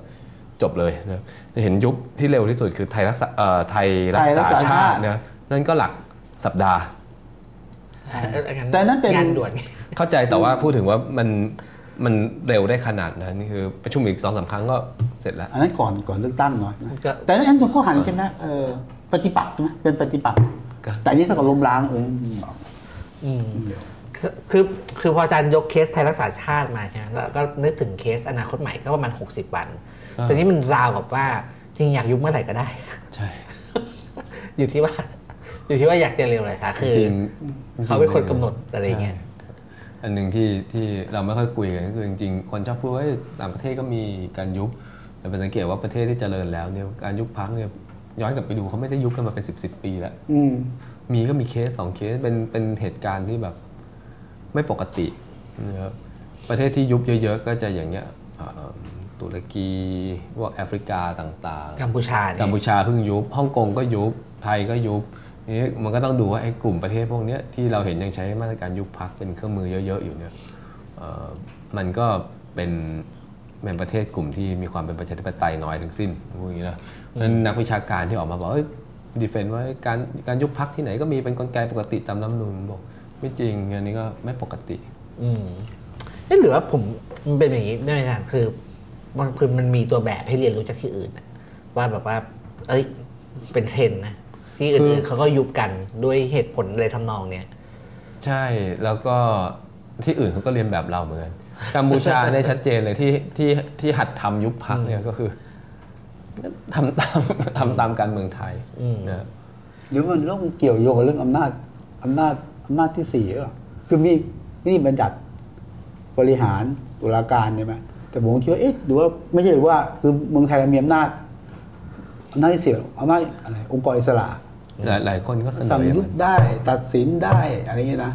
จบเลยนะเห็นยุบที่เร็วที่สุดคือไทยรักษาเอ่อไทยรักษาไทยรักษาชาชาติตินะนั่นก็หลักสัปดาห์แต่นั่นเป็นงานด่วนไงเข้าใจแต่ว่าพูดถึงว่ามันมันเร็วได้ขนาดนั้นนี่คือประชุมอีกสองสามครั้งก็เสร็จแล้ว อันนั้นก่อนก่อนเลือกตั้งหน่อยนะก็แต่นั่นตัวข้อหันใช่ไหมเออปฏิปักษ์ใช่ไหมเป็นปฏิปักษ์ก็แต่อันนี้ถ้าเกิดล้มล้างเอออืม คือคือคือพออาจารย์ยกเคสไทยรักษาชาติมาใช่ไหมแล้วก็นึกถึงเคสอนาคตใหม่ก็ประมาณ 60 วันอ่า แต่นี้มันราวกับว่าจริงอยากยุบเมื่อไหร่ก็ได้ ใช่อยู่ที่ว่า อยู่ที่ว่าอยากจะเร็วหรือช้าคือ จริงๆเขาเป็นคนกำหนดอะไรเงี้ย ใช่อันหนึ่งที่ที่เราไม่ค่อยคุยกันก็คือจริงๆคนชอบพูดว่าเอ้ยต่างประเทศก็มีการยุบแต่ไปสังเกตว่าประเทศที่เจริญแล้วเนี่ยการยุบพักเนี่ยย้อนกลับไปดูเขาไม่ได้ยุบกันมาเป็นสิบสิบปีแล้ว อืม มีก็มีเคสสองเคสเป็นเป็นเหตุการณ์ที่แบบ ไม่ปกตินะครับประเทศที่ยุบเยอะๆ ก็จะอย่างเงี้ยเอ่อตุรกีพวกแอฟริกาต่างๆ กัมพูชาเนี่ยกัมพูชาเพิ่งยุบฮ่องกงก็ยุบไทยก็ยุบนี่มันก็ต้องดูว่าไอ้กลุ่มประเทศพวกเนี้ยที่เราเห็นยังใช้มาตรการยุบพักเป็นเครื่องมือเยอะๆอยู่เนี่ยเอ่อมันก็เป็นเป็นประเทศกลุ่มที่มีความเป็นประชาธิปไตยน้อยทั้งสิ้นพูดอย่างนี้นะเพราะฉะนั้นนักวิชาการที่ออกมาบอกเอ้ยดีเฟนต์ว่าการการยุบพักที่ไหนก็มีเป็นกลไกปกติตามรัฐธรรมนูญบอก ไม่จริงอันนี้ก็ไม่ปกติ อืมเอ๊ะหรือว่าผมมันเป็นอย่างนี้ได้ไหมอาจารย์คือมันคือมันมีตัวแบบให้เรียนรู้จากที่อื่นอะว่าแบบว่า เอ้ย เป็นเทรนด์นะ ที่อื่นๆเขาก็ยุบกันด้วยเหตุผลอะไรทำนองเนี้ย ใช่แล้วก็ที่อื่นเขาก็เรียนแบบเราเหมือนกันกัมพูชาเนี่ยชัดเจนเลยที่ที่ที่หัดทำยุบพักเนี่ยก็คือทำตามทำตามการเมืองไทยอืม นะ หรือมันต้องเกี่ยวโยงกับเรื่องอำนาจอำนาจ อำนาจที่สี่หรือเปล่าคือมีนี่บัญญัติบริหารตุลาการใช่ไหมแต่ผมคิดว่าเอ๊ะหรือว่าไม่ใช่หรือว่าคือเมืองไทยเรามีอำนาจอำนาจที่สี่อำนาจอะไรองค์กรอิสระหลายหลายคนก็เสนสั่องอย่างยุบนั้นได้ ตัดสินได้อะไรเงี้ยนะ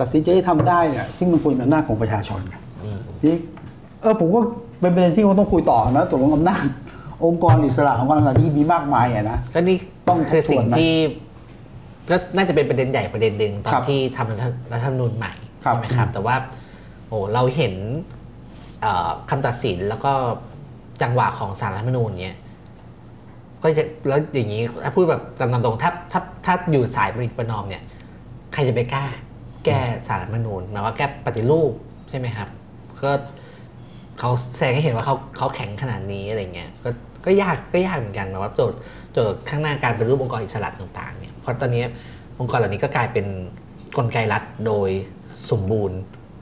ตัดสินจะให้ทำได้เนี่ยที่มันควรเป็นอำนาจของประชาชนไงอืมนี่เออผมว่าเป็นประเด็นที่คงต้องคุยต่อนะตกลงอำนาจองค์กรอิสระองค์กรอิสระที่มีมากมายอะนะก็นี่ต้องคือสิ่งทบทวนไหมที่ ก็น่าจะเป็นประเด็นใหญ่ประเด็นหนึ่งตอครันบที่ทำรัฐธรรมนูญใหม่ครับใช่ไหมครับ แต่ว่าโอ้เราเห็นเอ่อคำตัดสินแล้วก็จังหวะของสารรัฐธรรมนูญเนี่ยก็จะแล้วอย่างนี้ถ้าพูดแบบตามตรงๆถ้าถ้าถ้าอยู่สายประดิษฐ์ประนอมเนี่ย ใครจะไปกล้าแก้สารรัฐธรรมนูญหมายว่าแก้ปฏิรูปใช่ไหมครับ ก็เขาแสดงให้เห็นว่าเขาเขาแข็งขนาดนี้อะไรเงี้ยก็ก็ยากก็ยากเหมือนกันหมายว่าโจทย์โจทย์ข้างหน้าการเป็นรูปองค์กรอิสระต่างๆเนี่ยเพ ราะตอนนี้องค์กรเหล่านี้ก็กลายเป็นกลไกรัฐโดยสมบูรณ์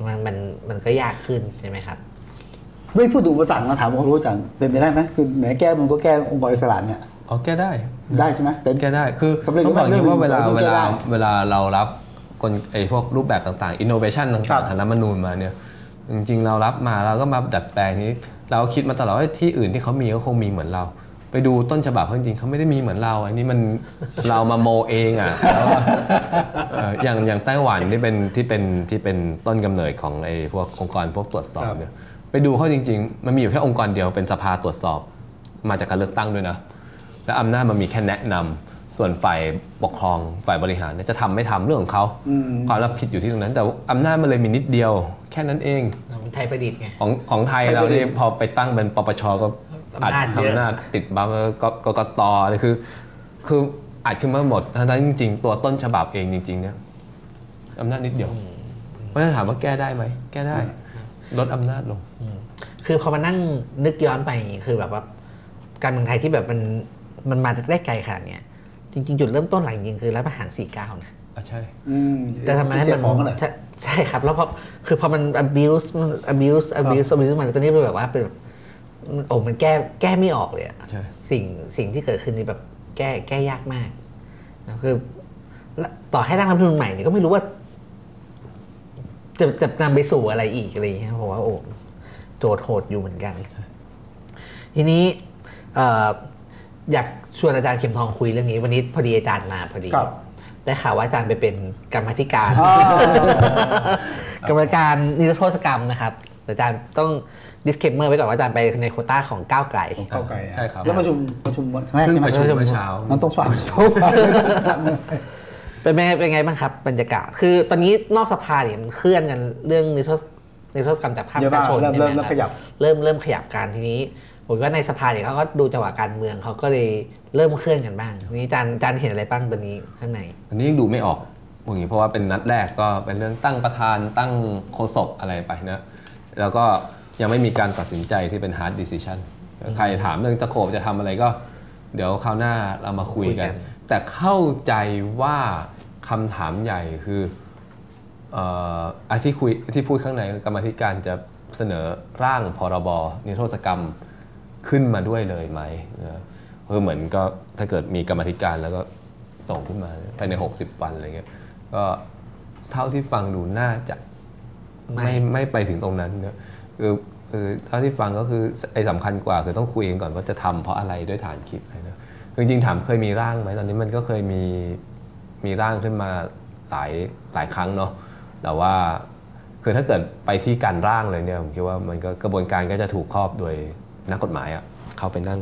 มันมันมันก็ยากขึ้นใช่ไหมครับไม่พูดถึงอุปสรรคนะถามว่ารู้จักเป็นไปได้ไหมคือไหนแก้มันก็แก้องค์กรอิสระเนี่ยอ๋อแก้ได้ได้ใช่ไหมแต่แก้ได้คือสำเร็จต้องบอกอย่างนี้รูปแบบว่าเวลาเรื่องเวแก้ลาได้เวลาเรารับกลไอ้พวกรูปแบบต่างๆ innovation ครัต่าบงๆทางรัฐธรรมนูญมาเนี่ยจริงๆเรารับมาเราก็มาดัดแปลงนี้ เราคิดมาตลอดว่าที่อื่นที่เขามีก็คงมีเหมือนเรา ไปดูต้นฉบับเขาจริงๆเขาไม่ได้มีเหมือนเรา อันนี้มัน เรามาโมเองอะแล้วก็เอ่ออย่างอย่างไต้หวันที่เป็นที่เป็นที่เป็นต้นกำเนิดของไอ้พวกองค์กรพวกตรวจสอบเนี่ยไปดูเขาจริง ๆ มันมีอยู่แค่องค์กรเดียวเป็นสภาตรวจสอบ มาจากการเลือกตั้งด้วยนะ และอำนาจมันมีแค่แนะนำส่วนฝ่ายปกครองฝ่ายบริหารเนี่ยจะทำไม่ทำเรื่องของเขาอืมความรับผิดอยู่ที่ตรงนั้น แต่อำนาจมันเลยมีนิดเดียว แค่นั้นเองมันไทยประดิษฐ์ไง ของของไทยไทยเราประดินี่ษฐ์พอไปตั้งเป็นปปชก็ อัดอำนาจเยอะอำนาจติดบัฟกกกตเลยคือ คืออัดขึ้นมาหมดทั้งนั้นจริงๆ ตัวต้นฉบับเองจริง ๆ เนี่ยอำนาจนิดเดียวเพราะฉะนั้นถามว่าแก้ได้ไหม แก้ได้ ลดอำนาจลงอืมคือพอมานั่งนึกย้อนไปอย่างงี้คือแบบว่า การเมืองไทยที่แบบมันมันมาได้ไกลขนาดเนี้ยจริง ๆ จุดเริ่มต้นหลังจริงๆคือรัฐประหาร49นะอะใช่อืมแต่ทำไมให้เสีมัยนของกันเหรอใช่ใช่ครับ แล้วพอคือพอมัน abuse มัน abuse abuse abuse มันตอนนี้เป็นแบบว่าเป็นแบบ โอ้มันแก้แก้ไม่ออกเลยอะใช่ สิ่งสิ่งที่เกิดขึ้นนี่แบบแก้แก้ยากมากนะคือและต่อให้ร่างรัฐธรรมนูญใหม่เนี่ยก็ไม่รู้ว่า จะจะนำไปสู่อะไรอีกอะไรอย่างเงี้ยเพราะว่าโอ้โจทย์โหดอยู่เหมือนกัน ทีนี้เอ่ออยากชวนอาจารย์เข็มทองคุยเรื่องนี้ วันนี้พอดีอาจารย์มาพอดี ครับ ได้ข่าวว่าอาจารย์ไปเป็นกรรมาธิการอ่ากรรมการนิรโทษกรรมนะครับแต่อาจารย์ต้อง disclaimer ไว้ก่อนว่าอาจารย์ไปในโควต้าของก้าวไกล เข้าไกลใช่ครับ แล้วประชุมประชุมวันแรกเพิ่งใช่ไหมประชุมเมื่อเช้า มันต้องฝากเขาฝากฝากเป็นไงเป็นไงบ้างครับบรรยากาศ คือตอนนี้นอกสภาเนี่ยมันเคลื่อนกันเรื่องนิรโทษนิรโทษกรรมจากภาคเยปอะระมากชาชนเริ่มใช่ไหมเริ่มเริ่มคขรับยับเริ่มเริ่มขยับการทีนี้ผมว่าในสภาเนี่ยเขาก็ดูจังหวะการเมืองเขาก็เลยเริ่มเคลื่อนกันบ้างทีนี้อาจารย์อาจารย์เห็นอะไรบ้างตอนนี้ข้างในอันนี้ยังดูไม่ออกอย่างนี้เพราะว่าเป็นนัดแรกก็เป็นเรื่องตั้งประธานตั้งโฆษกอะไรไปนะแล้วก็ ยังไม่มีการตัดสินใจที่เป็น hard decision ใครถามเรื่องจะโขบจะทำอะไรก็ เดี๋ยวคราวหน้าเรามาคุยกันคุยกันแต่เข้าใจว่าคำถามใหญ่คือเอ่อไอ้ที่คุยที่พูดข้างในกรรมาธิการจะเสนอร่างพรบนิรโทษกรรมขึ้นมาด้วยเลยไหมเออคือเหมือนก็ถ้าเกิดมีกรรมาธิการแล้วก็ส่งขึ้นมาภายใน 60 วันอะไรเงี้ยก็เท่าที่ฟังดูน่าจะไม่ไม่ไม่ไปถึงตรงนั้นเนี่ย คือคือเท่าที่ฟังก็คือไอ้สำคัญกว่าคือต้องคุยกันก่อนว่าจะทำเพราะอะไรด้วยฐานคิดอะไรนะจริงๆถามเคยมีร่างไหมตอนนี้มันก็เคยมีมีร่างขึ้นมาหลายหลายครั้งเนาะแต่ว่าคือถ้าเกิดไปที่การร่างเลยเนี่ยผมคิดว่ามันก็กระบวนการก็จะถูกครอบโดยนักกฎหมายอะเข้าไปนั่ง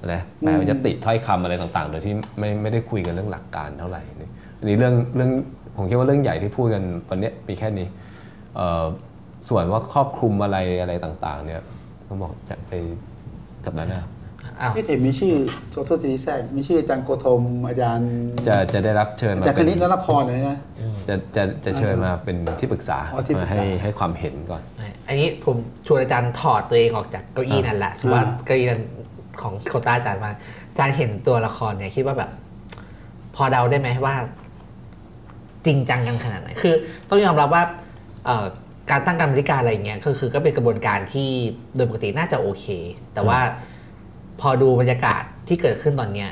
อะไรแปลยติถ้อยคำอะไรต่างๆ โดยที่ไม่ไม่ได้คุยกันเรื่องหลักการเท่าไหร่นี่อันนี้เรื่องเรื่องผมคิดว่าเรื่องใหญ่ที่พูดกันวันเนี้ยมีแค่นี้เอ่อ ส่วนว่าครอบคลุมอะไรอะไรต่างๆ เนี่ยเขาบอกจะไปสัปดาห์หน้าอ้าวพี่เห็นมีชื่อโซเซอร์ทีแทรกมีชื่ออาจารย์โกธมอาจารย์ จะจะได้รับเชิญอามาจารย์คเป็นณิตและนครเลยนะจะจะจะเชิญมาเป็นที่ปรึกษาอ๋อที่ปรึมากษาให้ให้ความเห็นก่อน อันนี้ผมชวนอาจารย์ถอดตัวเองออกจากเก้าอี้นั่นแหละสมมติว่าเก้าอี้นั้นของโควต้าอาจารย์มาอาจารย์เห็นตัวละครเนี่ยคิดว่าแบบ พอเดาได้ไหมว่า จริงจังกันขนาดไหนคือ ต้องยอมรับว่าเอ่อ การตั้งกรรมธิการอะไรอย่างเงี้ยก็คือก็เป็นกระบวนการที่โดยปกติน่าจะโอเค แต่ว่าพอดูบรรยากาศที่เกิดขึ้นตอนเนี้ย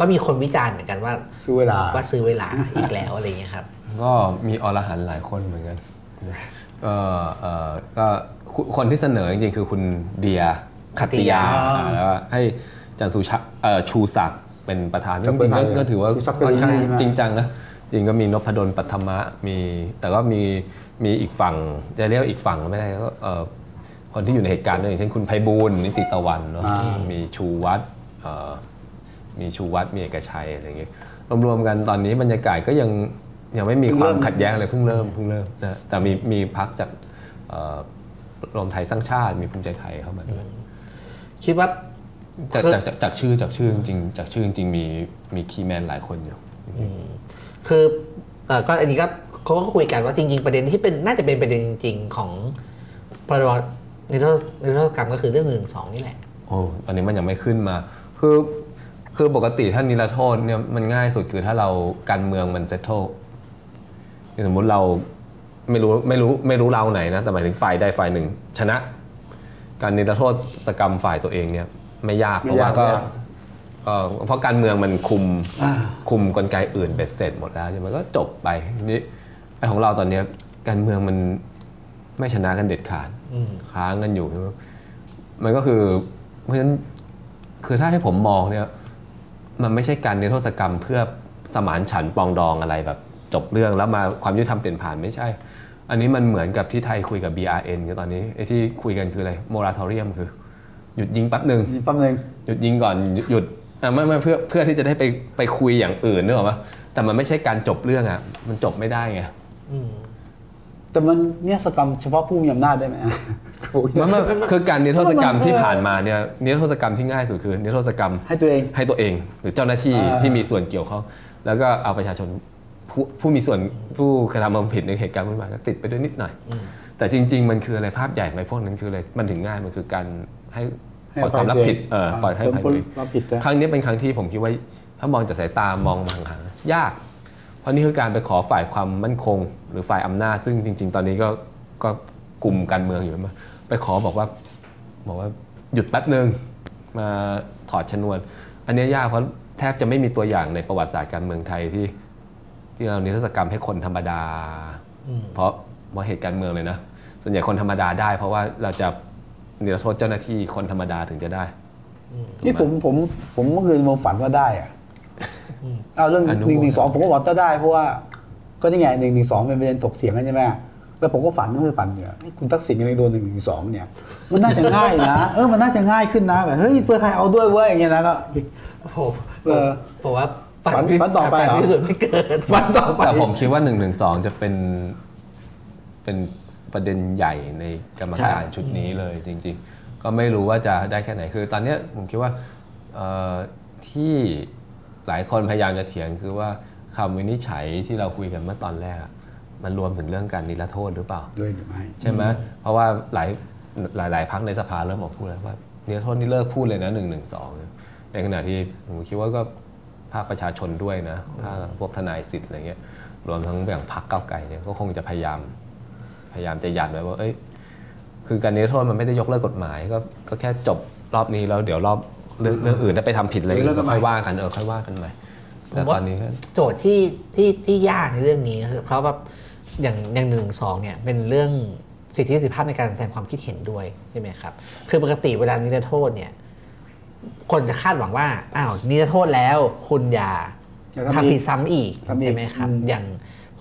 ก็มีคนวิจารณ์เหมือนกันว่าคือเวลาว่าซื้อเวลาอีกแล้วอะไรอย่างเงี้ยครับ ก็มีอรหันต์หลายคนเหมือนกันก็เอ่อก็คุคนที่เสนอจริงๆคือคุณเดียขัตติยาขัตติยาอ่าแล้วก็ให้อาจารย์สุชาเอ่อชูศักดิ์เป็นประธานครัจบริงๆก็เป็นก็ถือว่าชูศักดิ์ค่อนข้างเป็นยังไงจริงจังนะ จริงก็มีนพดลปัทมะมีแต่ก็มีมีอีกฝั่งจะเรียกว่าอีกฝั่งก็ไม่ได้ก็เอ่อคนที่อยู่ในเหตุการณ์ด้วยอย่างเช่นคุณไพบูลย์นิติตะวันเนาะอ่ามีชูวัฒน์เอ่อมีชูวัฒน์มีเอกชัยอะไรอย่างเงี้ยรวมๆกันตอนนี้บรรยากาศก็ยังยังไม่มีความขัดแย้งอะไรเพิ่งเริ่มเพิ่งเริ่มนะแต่มีมีพักจากเอ่อรวมไทยสร้างชาติมีภูมิใจไทยเข้ามาด้วยคิดว่าจากจากจากจากชื่อจากชื่อจริงๆจากชื่อจริงๆมีมีคีย์แมนหลายคนอยู่คือเอ่อก็อันนี้ก็เขาก็คุยกันว่าจริง ๆ ประเด็นที่เป็นน่าจะเป็นประเด็นจริง ๆ ของพรบนิรโทษนิรโทษกรรมก็คือเรื่องหนึ่งสองนี่แหละโอ้ตอนนี้มันยังไม่ขึ้นมาคือคือปกติถ้านิรโทษเนี่ยมันง่ายสุดคือถ้าเราการเมืองมันเซตโตสมมติเราไม่รู้ไม่รู้ไม่รู้เราไหนนะแต่หมายถึงฝ่ายใดฝ่ายหนึ่ง ชนะ การนิรโทษกรรมฝ่ายตัวเองเนี่ยไม่ยากไม่เพราะว่ายาก ก็ไม่ยากเอ่อเพราะการเมืองมันคุมอ่าคุมกลไกอื่นเบ็ดเสร็จหมดแล้วใช่ไหมก็จบไปทีนี้ไอ้ของเราตอนเนี้ยการเมืองมันไม่ชนะกันเด็ดขาดอืมค้างกันอยู่ใช่ไหมมันก็คือเพราะฉะนั้นคือถ้าให้ผมมองเนี่ยมันไม่ใช่การนิรโทษกรรมเพื่อสมานฉันท์ปรองดองอะไรแบบจบเรื่องแล้วมาความยุติธรรมเปลี่ยนผ่านไม่ใช่ อันนี้มันเหมือนกับที่ไทยคุยกับ BRN คือตอนนี้ไอ้ที่คุยกันคืออะไรโมราทอเรียมคือ หยุดยิงแป๊บหนึ่งมีแป๊บนึงหยุดยิงก่อนหยุดหยุดอะ ไม่ไม่เพื่อเพื่อที่จะได้ไปไปคุยอย่างอื่นนึกออกปะแต่มันไม่ใช่การจบเรื่องอะ มันจบไม่ได้ไงอืมแต่มันเนี่ยสกรรมเฉพาะผู้มีอำนาจได้ไหมมันมันคือการนิรโทษกรรมที่ผ่านมาเนี่ยนิรโทษกรรมที่ง่ายสุดคือนิรโทษกรรม ให้ตัวเอง ให้ตัวเองหรือเจ้าหน้าที่อ่า ที่มีส่วนเกี่ยวข้องแล้วก็เอาประชาชนผู้ผู้มีส่วนผู้กระทำความผิดในเหตุการณ์วุ่นวายก็ติดไปด้วยนิดหน่อย แต่จริง ๆ มันคืออะไรภาพใหญ่ไหมพวกนั้นคืออะไรมันถึงง่ายมันคือการให้ ปล่อยความรับผิดเออปล่อยให้ภัยคตัวเองรับผิดนะครั้งนี้เป็นครั้งที่ผมคิดว่า ถ้ามองจากสายตามองมาห่างๆยาก เพราะนี่คือการไปขอฝ่ายความมั่นคง หรือฝ่ายอำนาจ ซึ่งจริง ๆ ตอนนี้ก็ก็กลุ่มการเมืองอยู่มาไปขอบอกว่าบอกว่าหยุดแป๊บหนึ่งมาถอดชนวน อันนี้ยากเพราะแทบจะไม่มีตัวอย่างในประวัติศาสตร์การเมืองไทยที่ ที่เรานิรโทษกรรมให้คนธรรมดา เพราะเพราะเหตุการณ์เมืองเลยนะส่วนใหญ่คนธรรมดาได้ เพราะว่าเราจะ นิรโทษเจ้าหน้าที่คนธรรมดาถึงจะได้ นี่ผมผมผมเมื่อคืนผมฝันว่าได้อะเอาเรื่องอนุหนึ่งโมทนาหนึ่งสองผมก็บอกจะได้เพราะว่าก็นี่ไงหนึ่งหนึ่งสองเป็นประเด็นถกเถียงกันใช่ไหมแล้วผมก็ฝันเมื่อคืนฝันเนี่ยนี่คุณทักษิณยังโดนหนึ่งหนึ่งสองเนี่ย มันน่าจะง่ายนะเออมันน่าจะง่ายขึ้นนะแบบเฮ้ยเพื่อไทยเอาด้วยเว้ยอย่างเงี้ยนะก็ผมเออผมว่าฝันฝันต่อไปเหรอที่สุดไม่เกิดฝันต่อไปแต่ผมคิดว่า1นึจะเป็นเป็น ประเด็นใหญ่ในกรรมการใช่ชุดนี้เลยจริง ๆ ก็ไม่รู้ว่าจะได้แค่ไหนคือ ตอนเนี้ยผมคิดว่าเอ่อที่หลายคนพยายามจะเถียงคือว่าคำวินิจฉัยที่เราคุยกันเมื่อตอนแรกอะมันรวมถึงเรื่องการนิรโทษหรือเปล่า ด้วยหรือไม่ใช่ไหมเพราะว่าหลายหลายหลายพักในสภาเริ่มออกพูดแล้วว่านิรโทษนี่เลิกพูดเลยนะหนึ่งหนึ่งสองในขณะที่ผมคิดว่าก็ภาคประชาชนด้วยนะภาคพวกทนายสิทธิ์อะไรเงี้ยรวมทั้งอย่างพักเก้าวไก่เนี่ยก็คงจะพยายาม พยายามจะยันไว้ว่า เอ้ย คือการนิรโทษมันไม่ได้ยกเลิกกฎหมาย ก็ก็แค่จบรอบนี้แล้วเดี๋ยวรอบเรื่องเรื่องอื่นถ้าไปทำผิดอะไรเดี๋ยวเลิกกันใหม่ค่อยว่ากันเออค่อยว่ากันใหม่แต่ตอนนี้ก็โจทย์ที่ที่ที่ยากในเรื่องนี้คือเพราะว่าอย่างอย่างหนึ่งสองเนี่ยเป็นเรื่องสิทธิเสรีภาพในการแสดงความคิดเห็นด้วยใช่ไหมครับ คือปกติเวลานิรโทษเนี่ย คนจะคาดหวังว่าอ้าวนิรโทษแล้ว คุณอย่าอย่าทำทำอีผิกดซ้ำอีกทำอีกใช่ไหมครับอืมอย่าง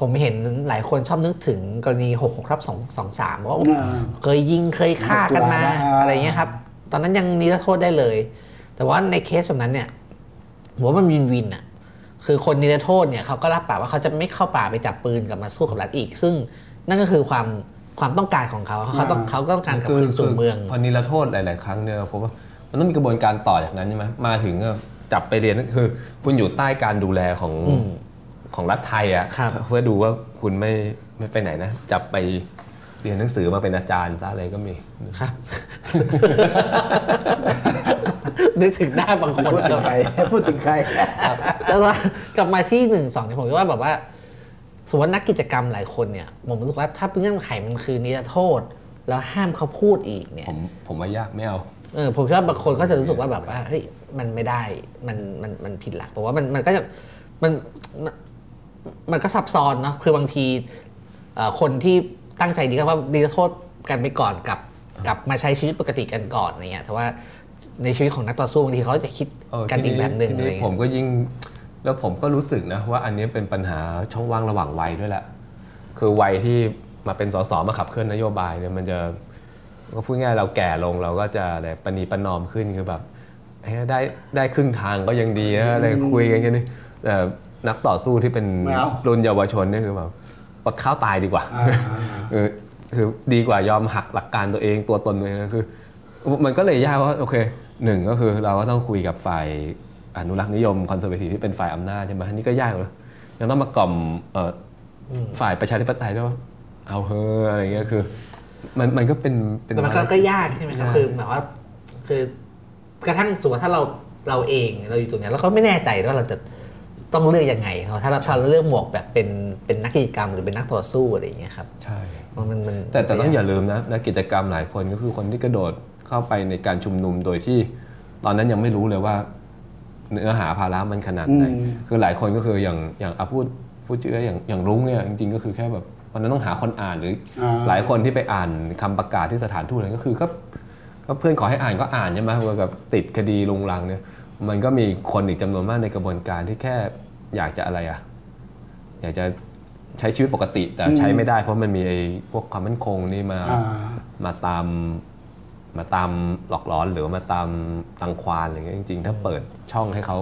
ผมเห็นหลายคนชอบนึกถึงกรณี6กทับสองสองสามว่าอ่าเคยยิงเคยฆ่ากันมาอ่าอะไรเงี้ยครับ ตอนนั้นยังนิรโทษได้เลย แต่ว่าในเคสแบบนั้นเนี่ยผมว่ามันวินวินอะคือคนนิรโทษเนี่ยเขาก็รับปากว่าเขาจะไม่เข้าป่าไปจับปืนกลับมาสู้กับรัฐอีก ซึ่งนั่นก็คือความความต้องการของเขาเขาต้องอ่าเขาก็ต้องการกลับคืนสู่เมืองพอนิรโทษหลาย ๆ ครั้งเนี่ยผมว่ามันต้องมีกระบวนการต่อจากนั้นใช่ไหมมาถึงก็จับไปเรียนคือ คุณอยู่ใต้การดูแลของอืม ของรัฐไทยอะครับเพื่อดูว่าคุณไม่ไม่ไปไหนนะ จับไปเรียนหนังสือมาเป็นอาจารย์ซะอะไรก็มีครับนึกถึงหน้าบางคนพูดถึงใครพูดถึงใครครับแต่ว่ากลับมาที่หนึ่งสองเนี่ยผมคิดว่าแบบว่าสมมติว่านักกิจกรรมหลายคนเนี่ยผมรู้สึกว่าถ้าเงื่อนไขมันคือนิรโทษ แล้วห้ามเขาพูดอีกเนี่ย ผมผมว่ายากไม่เอาเออผมคิดว่าบางคนก็จะรู้สึกว่าแบบว่าเฮ้ยมันไม่ได้มันมันมันผิดหลักเพราะว่ามันมันก็จะมัน มันมันก็ซับซ้อนเนาะคือบางทีเอ่อคนที่ตั้งใจดีก็ว่าดีโทษกันไปก่อนกับกับมาใช้ชีวิตปกติกันก่อนอะไรเงี้ยแต่ว่าในชีวิตของนักต่อสู้บางทีเขาจะคิดเออกันอีกแบบหนึ่งทีอะไรนี้เงี้ผมยก็ยิ่งแล้วผมก็รู้สึกนะว่าอันนี้เป็นปัญหาช่องว่างระหว่างวัยด้วยแหละคือวัยที่มาเป็นสสมาขับเคลื่อนนโยบายเนี่ยมันจะก็พูดง่ายๆเราแก่ลงเราก็จะอะไรปณีประนอมขึ้นคือแบบเอ้ยได้ได้ครึ่งทางก็ยังดีนะอะไรคุยกันแค่นี้แต่ นักต่อสู้ที่เป็นไม่เอารุ่นเยาวชนเนี่ยคือแบบอดข้าวตายดีกว่า อ่าอ่าอ่า เออคือดีกว่ายอมหักหลักการตัวเองตัวตนตัวเองคือ มันก็เลยยากว่าโอเคหนึ่งก็คือเราก็ต้องคุยกับฝ่ายอนุรักษ์นิยมคอนเซอร์เวทีฟที่เป็นฝ่ายอำนาจใช่ไหมอันนี่ก็ยากเลยยังต้องมากล่อมเอ่ออฝ่ายประชาธิปไตยด้วยว่าเอาเฮอะอะไรเงี้ยคือ มันมันก็เป็นเป็น แต่มันก็ก็ยากใช่ไหมครับยากคือหมายว่า คือกระทั่งสมมติว่าถ้าเราเราเองเราอยู่ตรงเนี้ยเราก็ไม่แน่ใจว่าเราจะ ต้องเลือกยังไงครับถ้าเราถ้าเราเลือกหมวกแบบเป็นเป็นนักกิจกรรมหรือเป็นนักต่อสู้อะไรอย่างเงี้ยครับใช่มันมันมันแต่แต่ต้องอย่าลืมนะนักกิจกรรมหลายคนก็คือคนที่กระโดดเข้าไปในการชุมนุมโดยที่ ตอนนั้นยังไม่รู้เลยว่า เนื้อหาภาระมันขนาดไหนอืมคือหลายคนก็คืออย่างอย่างอาพูดพูดชื่ออย่างอย่างรุ้งเนี่ยจริงๆก็คือแค่แบบวันนั้นต้องหาคนอ่านหรืออ่าหลายคนที่ไปอ่านคำประกาศที่สถานทูตอะไรก็คือก็ก็เพื่อนขอให้อ่านก็อ่านใช่ไหมว่าแบบติดคดีลุงลังเนี่ย มันก็มีคนอีกจำนวนมากในกระบวนการที่แค่อยากจะอะไรอะอยากจะใช้ชีวิตปกติแต่ใช้ไม่ได้ เพราะมันมีไอ้พวกความมั่นคงนี่มาอ่ามาตามมาตามหลอกหลอนหรือว่ามาตามรังควานอะไรเงี้ยจริง ๆ ถ้าเปิดช่องให้เขา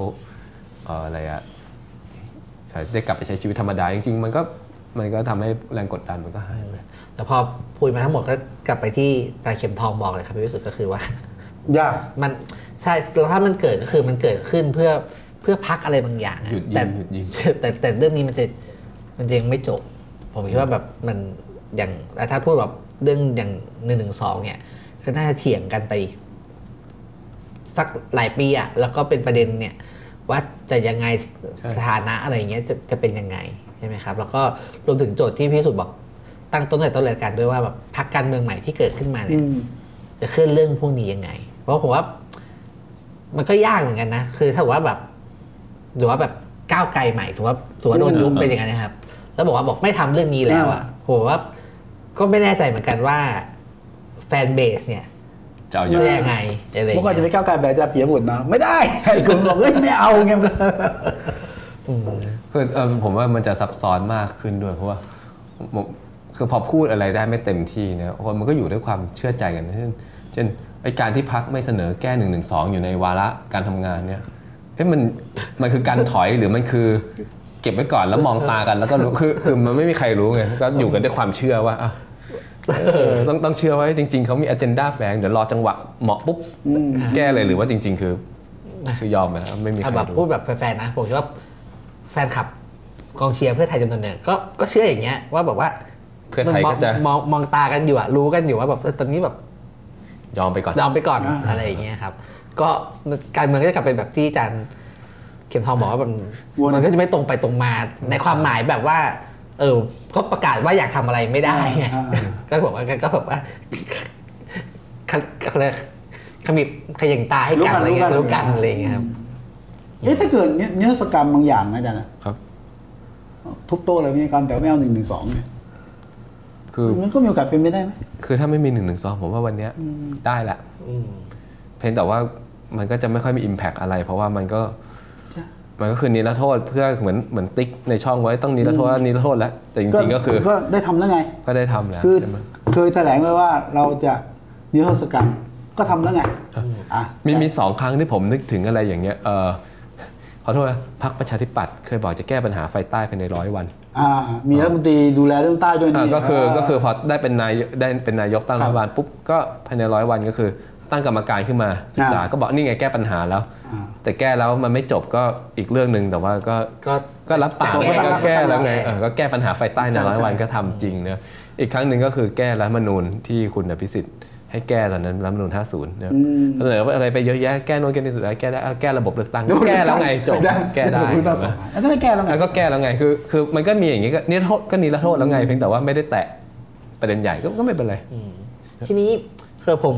เอ่ออะไรอะเอ่อได้กลับไปใช้ชีวิตธรรมดาจริง ๆ มันก็มันก็ทำให้แรงกดดันมันก็หายไปแต่พอพูดมาทั้งหมดก็กลับไปที่อาจารย์เข็มทองบอกเลยครับพี่วิสุทธ์ก็คือว่า ยากมัน ใช่แล้วถ้ามันเกิดก็คือมันเกิดขึ้นเพื่อเพื่อพักอะไรบางอย่างอะหยุดยิงแต่หยุดยิง แต่แต่เรื่องนี้มันจะมันจะยังไม่จบ ผมคิดว่าแบบมันอย่างถ้าพูดแบบเรื่องอย่างหนึ่งหนึ่งสองเนี่ยก็น่าจะเถียงกันไปอีกสักหลายปีอะแล้วก็เป็นประเด็นเนี่ย ว่าจะยังไงใช่ สถานะอะไรอย่างเงี้ยจะจะเป็นยังไงใช่ไหมครับ แล้วก็รวมถึงโจทย์ที่พี่สุดบอกตั้งต้นแต่ต้นรายการด้วยว่าแบบพักการเมืองใหม่ที่เกิดขึ้นมาเนี่ยจะเคลื่อนเรื่องพวกนี้ยังไง เพราะผมว่า มันก็ยากเหมือนกันนะ คือถ้าว่าแบบหรือว่าแบบก้าวไกลใหม่สมมติว่าสมมติว่าโดนยุบเป็นอย่างนั้นนะครับ แล้วบอกว่าบอกไม่ทำเรื่องนี้แล้วอะผมว่าก็ไม่แน่ใจเหมือนกันว่า แฟนเบสเนี่ยจะเอาอจะย่างยังไงอะไรอเมื่ย่าองก่อนจะไปเงี้ยก้าวไกลแบบอาจะเปียบุตรนะไม่ได้ไอ้กลุ่มบอกเฮ้ยไม่เอาเงี้ยอืมคือเออผมว่ามันจะซับซ้อนมากขึ้นด้วยเพราะว่าผมคือพอพูดอะไรได้ไม่เต็มที่เนี่ยคนมันก็อยู่ด้วยความเชื่อใจกันเช่นเช่น ไอการที่พักไม่เสนอแก้หนึ่งหนึ่งสองอยู่ในวาระการทำงานเนี่ยเอ๊ะมันมันคือการถอยหรือมันคือ เก็บไว้ก่อนแล้วมองตากันแล้วก็รู้คือคือมันไม่มีใครรู้ไงก็อยู่กันด้วยความเชื่อว่าอะเออต้องต้องเชื่อว่าจริง ๆเขามีอ g e n d a แฝงเดี๋ยวรอจังหวะเหมาะปุ๊บแก้เลยหรือว่าจริง ๆ คือคือยอมไปแล้วไม่มีใคเอารแบบพูรู้ดแบบแฟนๆนะผมคิดว่าแฟนคลับกองเชียร์เพื่อไทยจำนวนหนึ่งก็ก็เชื่ออย่างเงี้ยว่าแบบว่าเพื่อไทยมองก็จะมองมองตากันอยู่อะรู้กันอยู่ว่าแบบเออตอนนี้แบบ ยอมไปก่อน ยอมไปก่อนอ่าอะไรอย่างเงี้ยครับ ก็การเมืองก็จะกลับเป็นแบบที่อาจารย์เข็มทองบอกว่ามันวนมันก็จะไม่ตรงไปตรงมาในความหมายแบบว่า เออ ก็ประกาศว่าอยากทำอะไรไม่ได้ไงอ่าก็บอกว่าก็แบบว่าขอะไรขมิบขย่งตาให้กันอะไรเงี้ยรู้กันอะไรเงี้ยครับเอ๊ะถ้าเกิดเนี่ยนิรศกรรมบางอย่างนะอาจารย์นะครับ ทุบโต๊ะอะไรมีการแต่ไม่เอาหนึ่งหนึ่งสองเนี่ย คือมันก็มีโอกาสเป็นไปได้ไหมคือถ้าไม่มีหนึ่งหนึ่งสองผมว่าวันเนี้ยได้แหละอืมเพียงแต่ว่ามันก็จะไม่ค่อยมี Impact อะไร เพราะว่ามันก็ใช่มันก็คือนิรโทษเพื่อเหมือนเหมือนติ๊กในช่องไว้ต้องนิรโทษนิรโทษแล้ว แต่จริงๆก็คือก็ได้ทำแล้วไง ก็ได้ทำแล้วคือใช่ไหมเคยแถลงไว้ว่าเราจะนิรโทษกรรมก็ทำแล้วไงอะมีมีสองครั้งที่ผมนึกถึงอะไรอย่างเงี้ยเออขอโทษนะพักประชาธิปัตย์เคยบอกจะแก้ปัญหาไฟใต้ภายในร้อยวันอ่า มีรัฐมนตรีดูแลเรื่องใต้ด้วยอ่านี่ก็คือเก็คือพอได้เป็นนายได้เป็นนายกตั้งครัรับฐบาลปุ๊บก็ภายในร้อยวันก็คือตั้งกรรมการขึ้นมาศึกษาอ่าก็บอกนี่ไงแก้ปัญหาแล้วอ่าแต่แก้แล้วมันไม่จบก็อีกเรื่องหนึ่งแต่ว่าก็ก็ก็รับปากก็ไงก็ก็แก้แล้วไงก็เออก็แก้ปัญหาไฟใต้ในใช่ร้อยวันใช่ก็ทำจริงเนอะอีกครั้งหนึ่งก็คือแก้รัฐธรรมนูญที่คุณอภิสิทธิ์ ให้แก้ตอนนั้นรัฐธรรมนูญ50เนอะอืมเสนอว่าอะไรไปเยอะแยะแก้โน่นแก้นี่สุดท้ายแก้ได้เอาแก้ระบบเลือกตั้งแก้แล้วไงจบแก้ได้ระบบเลือกตั้งสองแล้วก็ได้แก้แล้วไงแล้วก็แก้แล้วไงคือคือมันก็มีอย่างนี้ก็นี่โทษก็นี่ละโทษแล้วไงเพียงแต่ว่าไม่ได้แตะประเด็นใหญ่ก็ก็ไม่เป็นไรอืมทีนี้คือผม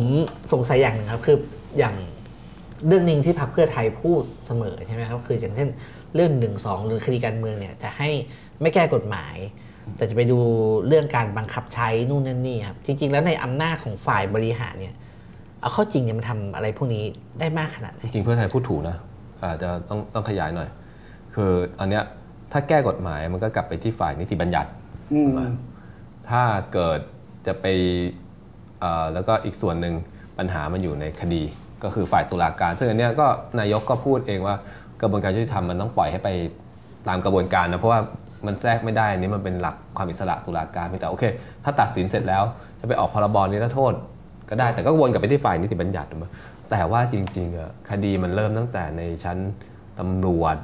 สงสัยอย่างหนึ่งครับคืออย่างเรื่องหนึ่งที่พรรคเพื่อไทยพูดเสมอใช่ไหมครับคืออย่างเช่นเรื่องหนึ่งสองหรือคดีการเมืองเนี่ยจะให้ไม่แก้กฎหมาย แต่จะไปดูเรื่องการบังคับใช้นู่นนั่นนี่ครับจริง ๆ แล้วในอำนาจของฝ่ายบริหารเนี่ยเอาเข้าจริงเนี่ยมันทำอะไรพวกนี้ได้มากขนาดไหนจริงๆเพื่อไทยพูดถูกนะอาจจะต้องต้องขยายหน่อย คืออันเนี้ยถ้าแก้กฎหมายมันก็กลับไปที่ฝ่ายนิติบัญญัติอืมถ้าเกิดจะไปเอ่อแล้วก็อีกส่วนหนึ่งปัญหามันอยู่ในคดี ก็คือฝ่ายตุลาการ ซึ่งอันเนี้ยก็นายกก็พูดเองว่ากระบวนการยุติธรรมมันต้องปล่อยให้ไปตามกระบวนการนะเพราะว่า มันแทรกไม่ได้อันนี้มันเป็นหลักความอิสระตุลาการเพียงแต่โอเค ถ้าตัดสินเสร็จแล้วจะไปออกพรบนิรโทษก็ได้แต่ก็วนกลับไปที่ฝ่ายนิติบัญญัติถูกไหมแต่ว่าจริงๆอะคดีมันเริ่มตั้งแต่ในชั้นตำรวจ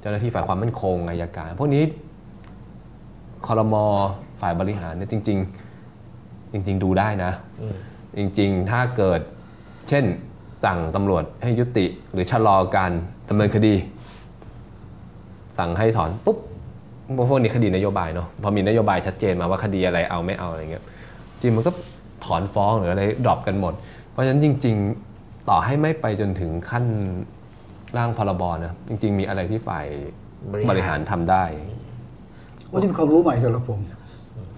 เจ้าหน้าที่ฝ่ายความมั่นคงอายการ พวกนี้คอรมอฝ่ายบริหารเนี่ยจริง ๆ จริง ๆ ดูได้นะอืมจริง ๆ ถ้าเกิดเช่นสั่งตำรวจให้ยุติหรือชะลอการดำเนินคดี สั่งให้ถอนปุ๊บ พวกนี้คดีนโยบายเนาะพอมีนโยบายชัดเจนมาว่าคดีอะไรเอาไม่เอาอะไรเงี้ยจริงมันก็ถอนฟ้องหรืออะไรดรอปกันหมด เพราะฉะนั้นจริง ๆต่อให้ไม่ไปจนถึงขั้นร่างพรบนะจริง ๆ มีอะไรที่ฝ่ายบริหารบริหารทำได้ว่านี่เป็นความรู้ใหม่สำหรับผม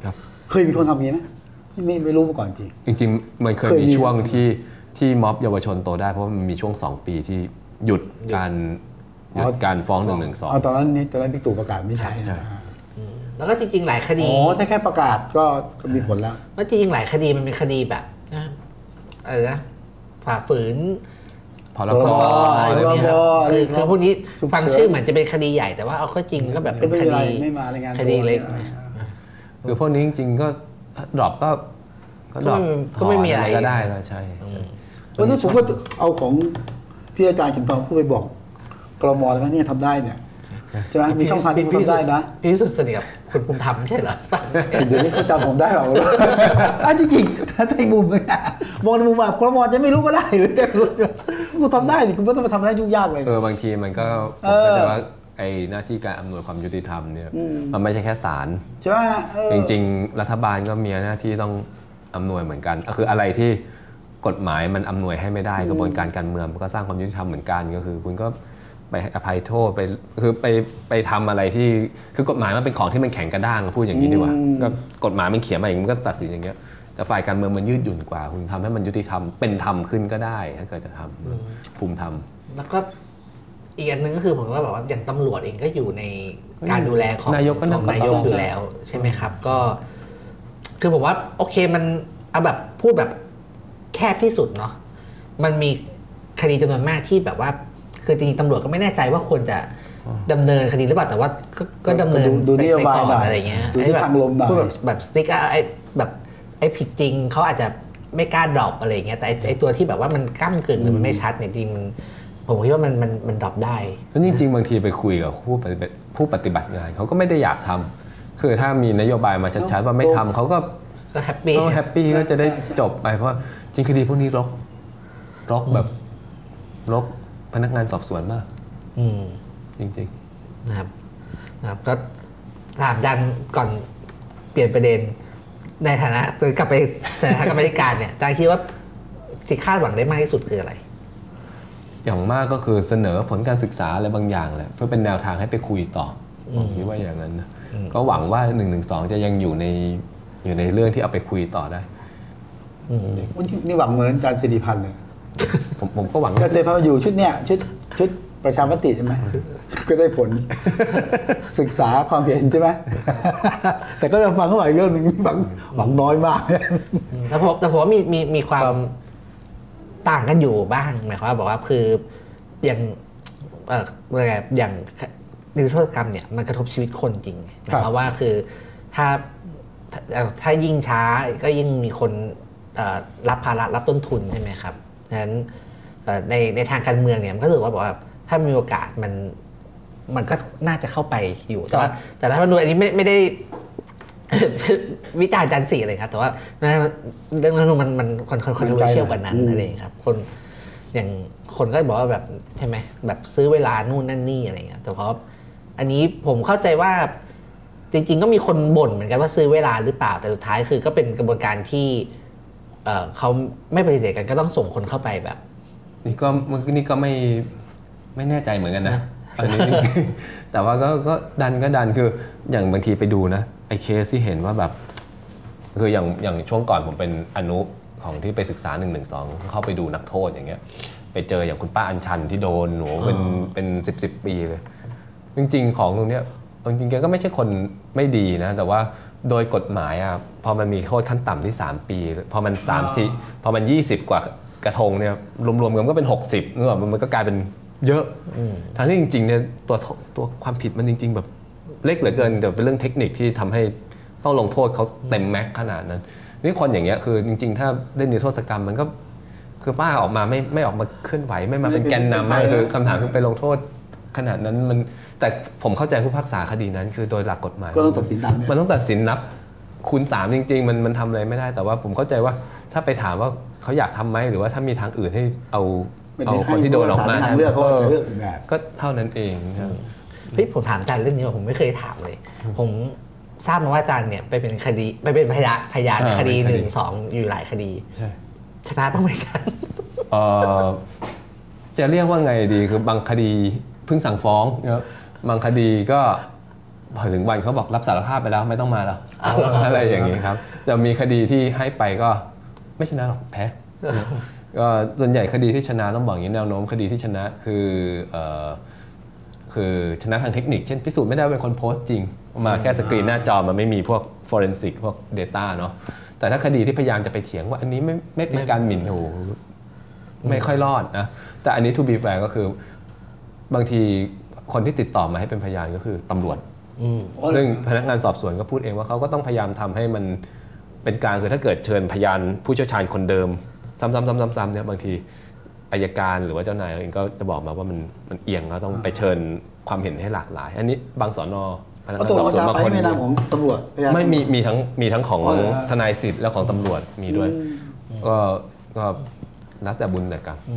ครับ เคยมีคนทำอย่างนี้ไหมไม่ไม่รู้มาก่อนจริงจริง ๆ มันเคยเคยมีมีช่วงที่ที่ม็อบเยาวชนโตได้เพราะว่ามันมีช่วงสองปีที่หยุดการหยุด การฟ้องหนึ่งหนึ่งสองเอาตอนนั้นนี่ตอนนั้นพี่ตู่ประกาศไม่ใช่ใช่นะอืมแล้วก็จริง ๆ หลายคดีอ๋อถ้าแค่ประกาศก็ก็มีผลแล้วว่าจริงๆหลายคดีมันเป็นคดีแบบนะอะไรนะฝ่าฝืนพรพบรบอะไรแบบนี้ครับอะไรคือครับคือพวกนี้ฉุกเฉินฟังชื่อเหมือนจะเป็นคดีใหญ่แต่ว่าเอาเข้าจริงก็แบบเป็นไม่เป็นไรคดีไม่มารายงานตัวคดีเล็กคือพวกนี้จริงๆก็ drop ก็ก็ dropก็ไม่มีอะไรก็ได้ก็ใช่ใช่เพราะฉะนั้นผมก็เอาของที่อาจารย์เข็มทองพูดไปบอก กรมแล้วว่าเนี่ยทำได้เนี่ยใช่ไหมมีช่องทางที่ทำได้นะพี่วิสุทธิ์สนิทกับคุณภูมิธรรมไม่ใช่เหรอเดี๋ยวนี้เขาจำผมได้เปล่าอะจริงๆถ้าในมุมนึงอะมองในมุมว่ากรมจะไม่รู้ก็ได้หรือจะรู้กูทำได้นี่คุณไม่ต้องมาทำได้ยุ่งยากเลยเออบางทีมันก็ผเอมอเข้าใจว่าไอ้หน้าที่การอำนวยความยุติธรรมเนี่ยอืมมันไม่ใช่แค่ศาลใช่ไหมเออจริง ๆ รัฐบาลก็มีหน้าที่ต้องอำนวยเหมือนกันก็คืออะไรที่กฎหมายมันอำนวยให้ไม่ได้กระบวนการการเมืองมันก็สร้างความยุติธรรมเหมือนกันก็คือ คุณก็ ไปอภัยโทษไปคือไปไปทำอะไรที่คือกฎหมายมันเป็นของที่มันแข็งกระด้างพูดอย่างนี้ดีกว่าอืมก็กฎหมายมันเขียนมาอย่างนี้มันก็ตัดสินอย่างเงี้ยแต่ฝ่ายการเมืองมันยืดหยุ่นกว่า คุณทำให้มันยุติธรรมเป็นธรรมขึ้นก็ได้ถ้าเกิดจะทำภูมิธรรมแล้วก็อีกอันหนึงก็คือผมก็แบบว่าอย่างตำรวจเองก็อยู่ในการดูแลของนายกก็ขนั่องงนายกปกป้องอยู่แล้ว ใช่ไหมครับ ก็ คือผมว่า โอเคมันเอาแบบพูดแบบแคบที่สุดเนาะมันมีคดีจำนวนมากที่แบบว่า คือจริงๆตำรวจก็ไม่แน่ใจว่าควรจะดำเนินคดีหรือเปล่าแต่ว่าก็ก็ดำเนินดูดูไปนโยบายไปก่อนหน่อยอะไรเงี้ยดูทิศทางลมหน่อย พูดแบบแบบสติ๊กไอ้แบบไอ้ผิดจริงเขาอาจจะไม่กล้าดรอปอะไรเงี้ยแต่ไอ้ไอ้ตัวที่แบบว่ามันก้ากึ่งหรือมันไม่ชัดเนี่ยจริงมันผมคิดว่ามันมันมัน drop ได้ แล้วจริงๆบางทีไปคุยกับผู้ปฏิบัติผู้ปฏิบัติงานเขาก็ไม่ได้อยากทำคือถ้ามีนโยบายมาชัดๆว่าไม่ทำเขาก็ก็ happy ก็ happy ก็จะได้จบไปเพราะว่าจริงคดีพวกนี้รกรกแบบรก พนักงานสอบสวนมาก อืมจริง นะครับนะครับก็ถามจารย์ก่อนเปลี่ยนประเด็น ในฐานะจะกลับไปในฐานะกรรมาธิการเนี่ยจารย์คิดว่าที่คาดหวังได้มากที่สุดคืออะไร ๆ อย่างมากก็คือเสนอผลการศึกษาอะไรบางอย่างแหละเพื่อเป็นแนวทางให้ไปคุยต่ออผมคิดว่าอย่างนั้นนะก็หวังว่า1นึจะยังอยู่ในอยู่ในเรื่องที่เอาไปคุยต่อได้ อืม นี่หวังเหมือนอาจารย์สิริพันธ์เลย ผมผมก็หวังอาจารย์สิริพันธ์มาอยู่ชุดเนี้ยชุดชุดประชามติใช่ไหมก็ได้ผล ศึกษาความเห็นใช่ไหมแต่ก็จะฟังเขาหลายเรื่องหนึ่งหวังหวังน้อยมากแต่ผมแต่ผมว่ามีมีมีความต่างกันอยู่บ้างหมายความว่าบอกว่าคืออย่างเอ่ออะไรไงอย่างนิรโทษกรรมเนี่ยมันกระทบชีวิตคนจริงหมายความว่าคือถ้าถ้าเอ่อถ้ายิ่งช้าก็ยิ่งมีคนเอ่อรับภาระรับต้นทุนใช่ไหมครับดัง นั้นเอ่อในในทางการเมืองเนี่ยมันก็ถือว่าบอกว่าถ้ามีโอกาสมันมันก็น่าจะเข้าไปอยู่ แต่ว่าแต่ถ้ามันดูอันนี้ไม่ไม่ได้วิจารณ์จันทร์สีอะไรครับ แต่ว่าเรื่องนั้นมันมัน con con controversial กว่านั้นอืมอะไรอย่างเงี้ยครับ คนอย่างคนก็บอกว่าแบบใช่ไหมแบบซื้อเวลานู่นนั่นนี่อะไรเงี้ยแต่เพราะอันนี้ผมเข้าใจว่า จริง ๆ ก็มีคนบ่นเหมือนกันว่าซื้อเวลาหรือเปล่าแต่สุดท้ายคือก็เป็นกระบวนการที่ เอ่อเขาไม่ปฏิเสธกันก็ต้องส่งคนเข้าไปแบบ นี่ก็มันนี่ก็ไม่ไม่แน่ใจเหมือนกันนะอันนี้จริงๆแต่ว่าก็ก็ดันก็ดันคืออย่างบางทีไปดูนะไอ้เคสที่เห็นว่าแบบ คืออย่างอย่างช่วงก่อนผมเป็นอนุของที่ไปศึกษา1นึเข้าไปดูนักโทษอย่างเงี้ย ไปเจออย่างคุณป้าอัญชันที่โดนหนูเป็นเป็นสิบสิบปีเลย จริง ๆ ของตรงเนี้ยจริงๆแกก็ไม่ใช่คนไม่ดีนะ แต่ว่า โดยกฎหมายอะพอมันมีโทษขั้นต่ำที่ 3 ปี พอมัน3 4พอมัน 20 กว่ากระทงเนี่ยรวมๆกันก็เป็น 60เนอะมันก็กลายเป็นเยอะทั้งที่จริงๆเนี่ยตัวตัวความผิดมันจริง ๆ แบบเล็กเหลือเกินแต่เป็นเรื่องเทคนิคที่ทำให้ต้องลงโทษเขาเต็มแม็กซ์ขนาดนั้นนี่คนอย่างเงี้ยคือจริง ๆ ถ้าเล่นนิรโทษกรรมมันก็คือป้าออกมาไม่ไม่ออกมาเคลื่อนไหวไม่มาเป็นแกนนำไม่ไม่เป็นคือไปคำถามคือไปลงโทษ ขนาดนั้นมันแต่ผมเข้าใจผู้พิพากษาคดีนั้น คือโดยหลักกฎหมายก็ต้องตัดสินตามเนี่ยมันต้องตัดสินนับคูณสามจริง ๆ มันมันทำอะไรไม่ได้ แต่ว่าผมเข้าใจว่าถ้าไปถามว่าเขาอยากทำไหมหรือว่าถ้ามีทางอื่นให้เอาไม่ได้เอาคนที่โดนออกมาให้ผู้พิพากษาทางเลือกเขาก็จะเลือกอีกแบบก็เท่านั้นเองครับเฮ้ยผมถามอาจารย์เรื่องนี้ว่าผมไม่เคยถามเลย ผมทราบมาว่าอาจารย์เนี่ยไปเป็นคดีไปเป็นพยานพยานในอ่าคดีเป็นคดีหนึ่งสองอยู่หลายคดีใช่ชนะบ้างไหมอาจารย์เอ่อจะเรียกว่าไงดีคือบางคดี เพิ่งสั่งฟ้องเนอะบางคดีก็พอถึงวันเขาบอกรับสารภาพไปแล้วไม่ต้องมาแล้วอะไรอย่างนี้ครับแต่มีคดีที่ให้ไปก็ไม่ชนะหรอกแพ้ก็ส่วนใหญ่คดีที่ชนะต้องบอกอย่างนี้แนวโน้มคดีที่ชนะคือเอ่อคือชนะทางเทคนิค เช่นพิสูจน์ไม่ได้ว่าเป็นคนโพสต์จริง มาแค่สกรีนหน้าจอมันไม่มีพวก forensic พวก Data เนาะแต่ถ้าคดีที่พยายามจะไปเถียงว่าอันนี้ไม่ไม่เป็นการหมิ่นโอ้โหไม่ค่อยรอดนะแต่อันนี้ to be fair ก็คือ บางทีคนที่ติดต่อมาให้เป็นพยานก็คือตำรวจ อืม ซึ่งพนักงานสอบสวนก็พูดเองว่าเขาก็ต้องพยายามทำให้มันเป็นกลารคือถ้าเกิดเชิญพยานผู้เชี่ยวชาญคนเดิม ซ้ำๆๆๆๆเนี่ยบางทีอายการหรือว่าเจ้านายเองก็จะบอกมาว่ามันมันเอียงก็ต้องไปเชิญความเห็นให้หลากหลาย อันนี้บางสอนอพนักเอางานตัวสอบมันสวนจะบางไปคน ในนามของตำรวจพยาน ไม่มีมีทั้งมีทั้งของอ๋อเหรอ ทนายสิทธิ์และของตำรวจมีด้วย ก็ก็แล้วแต่บุญแต่กรรมอี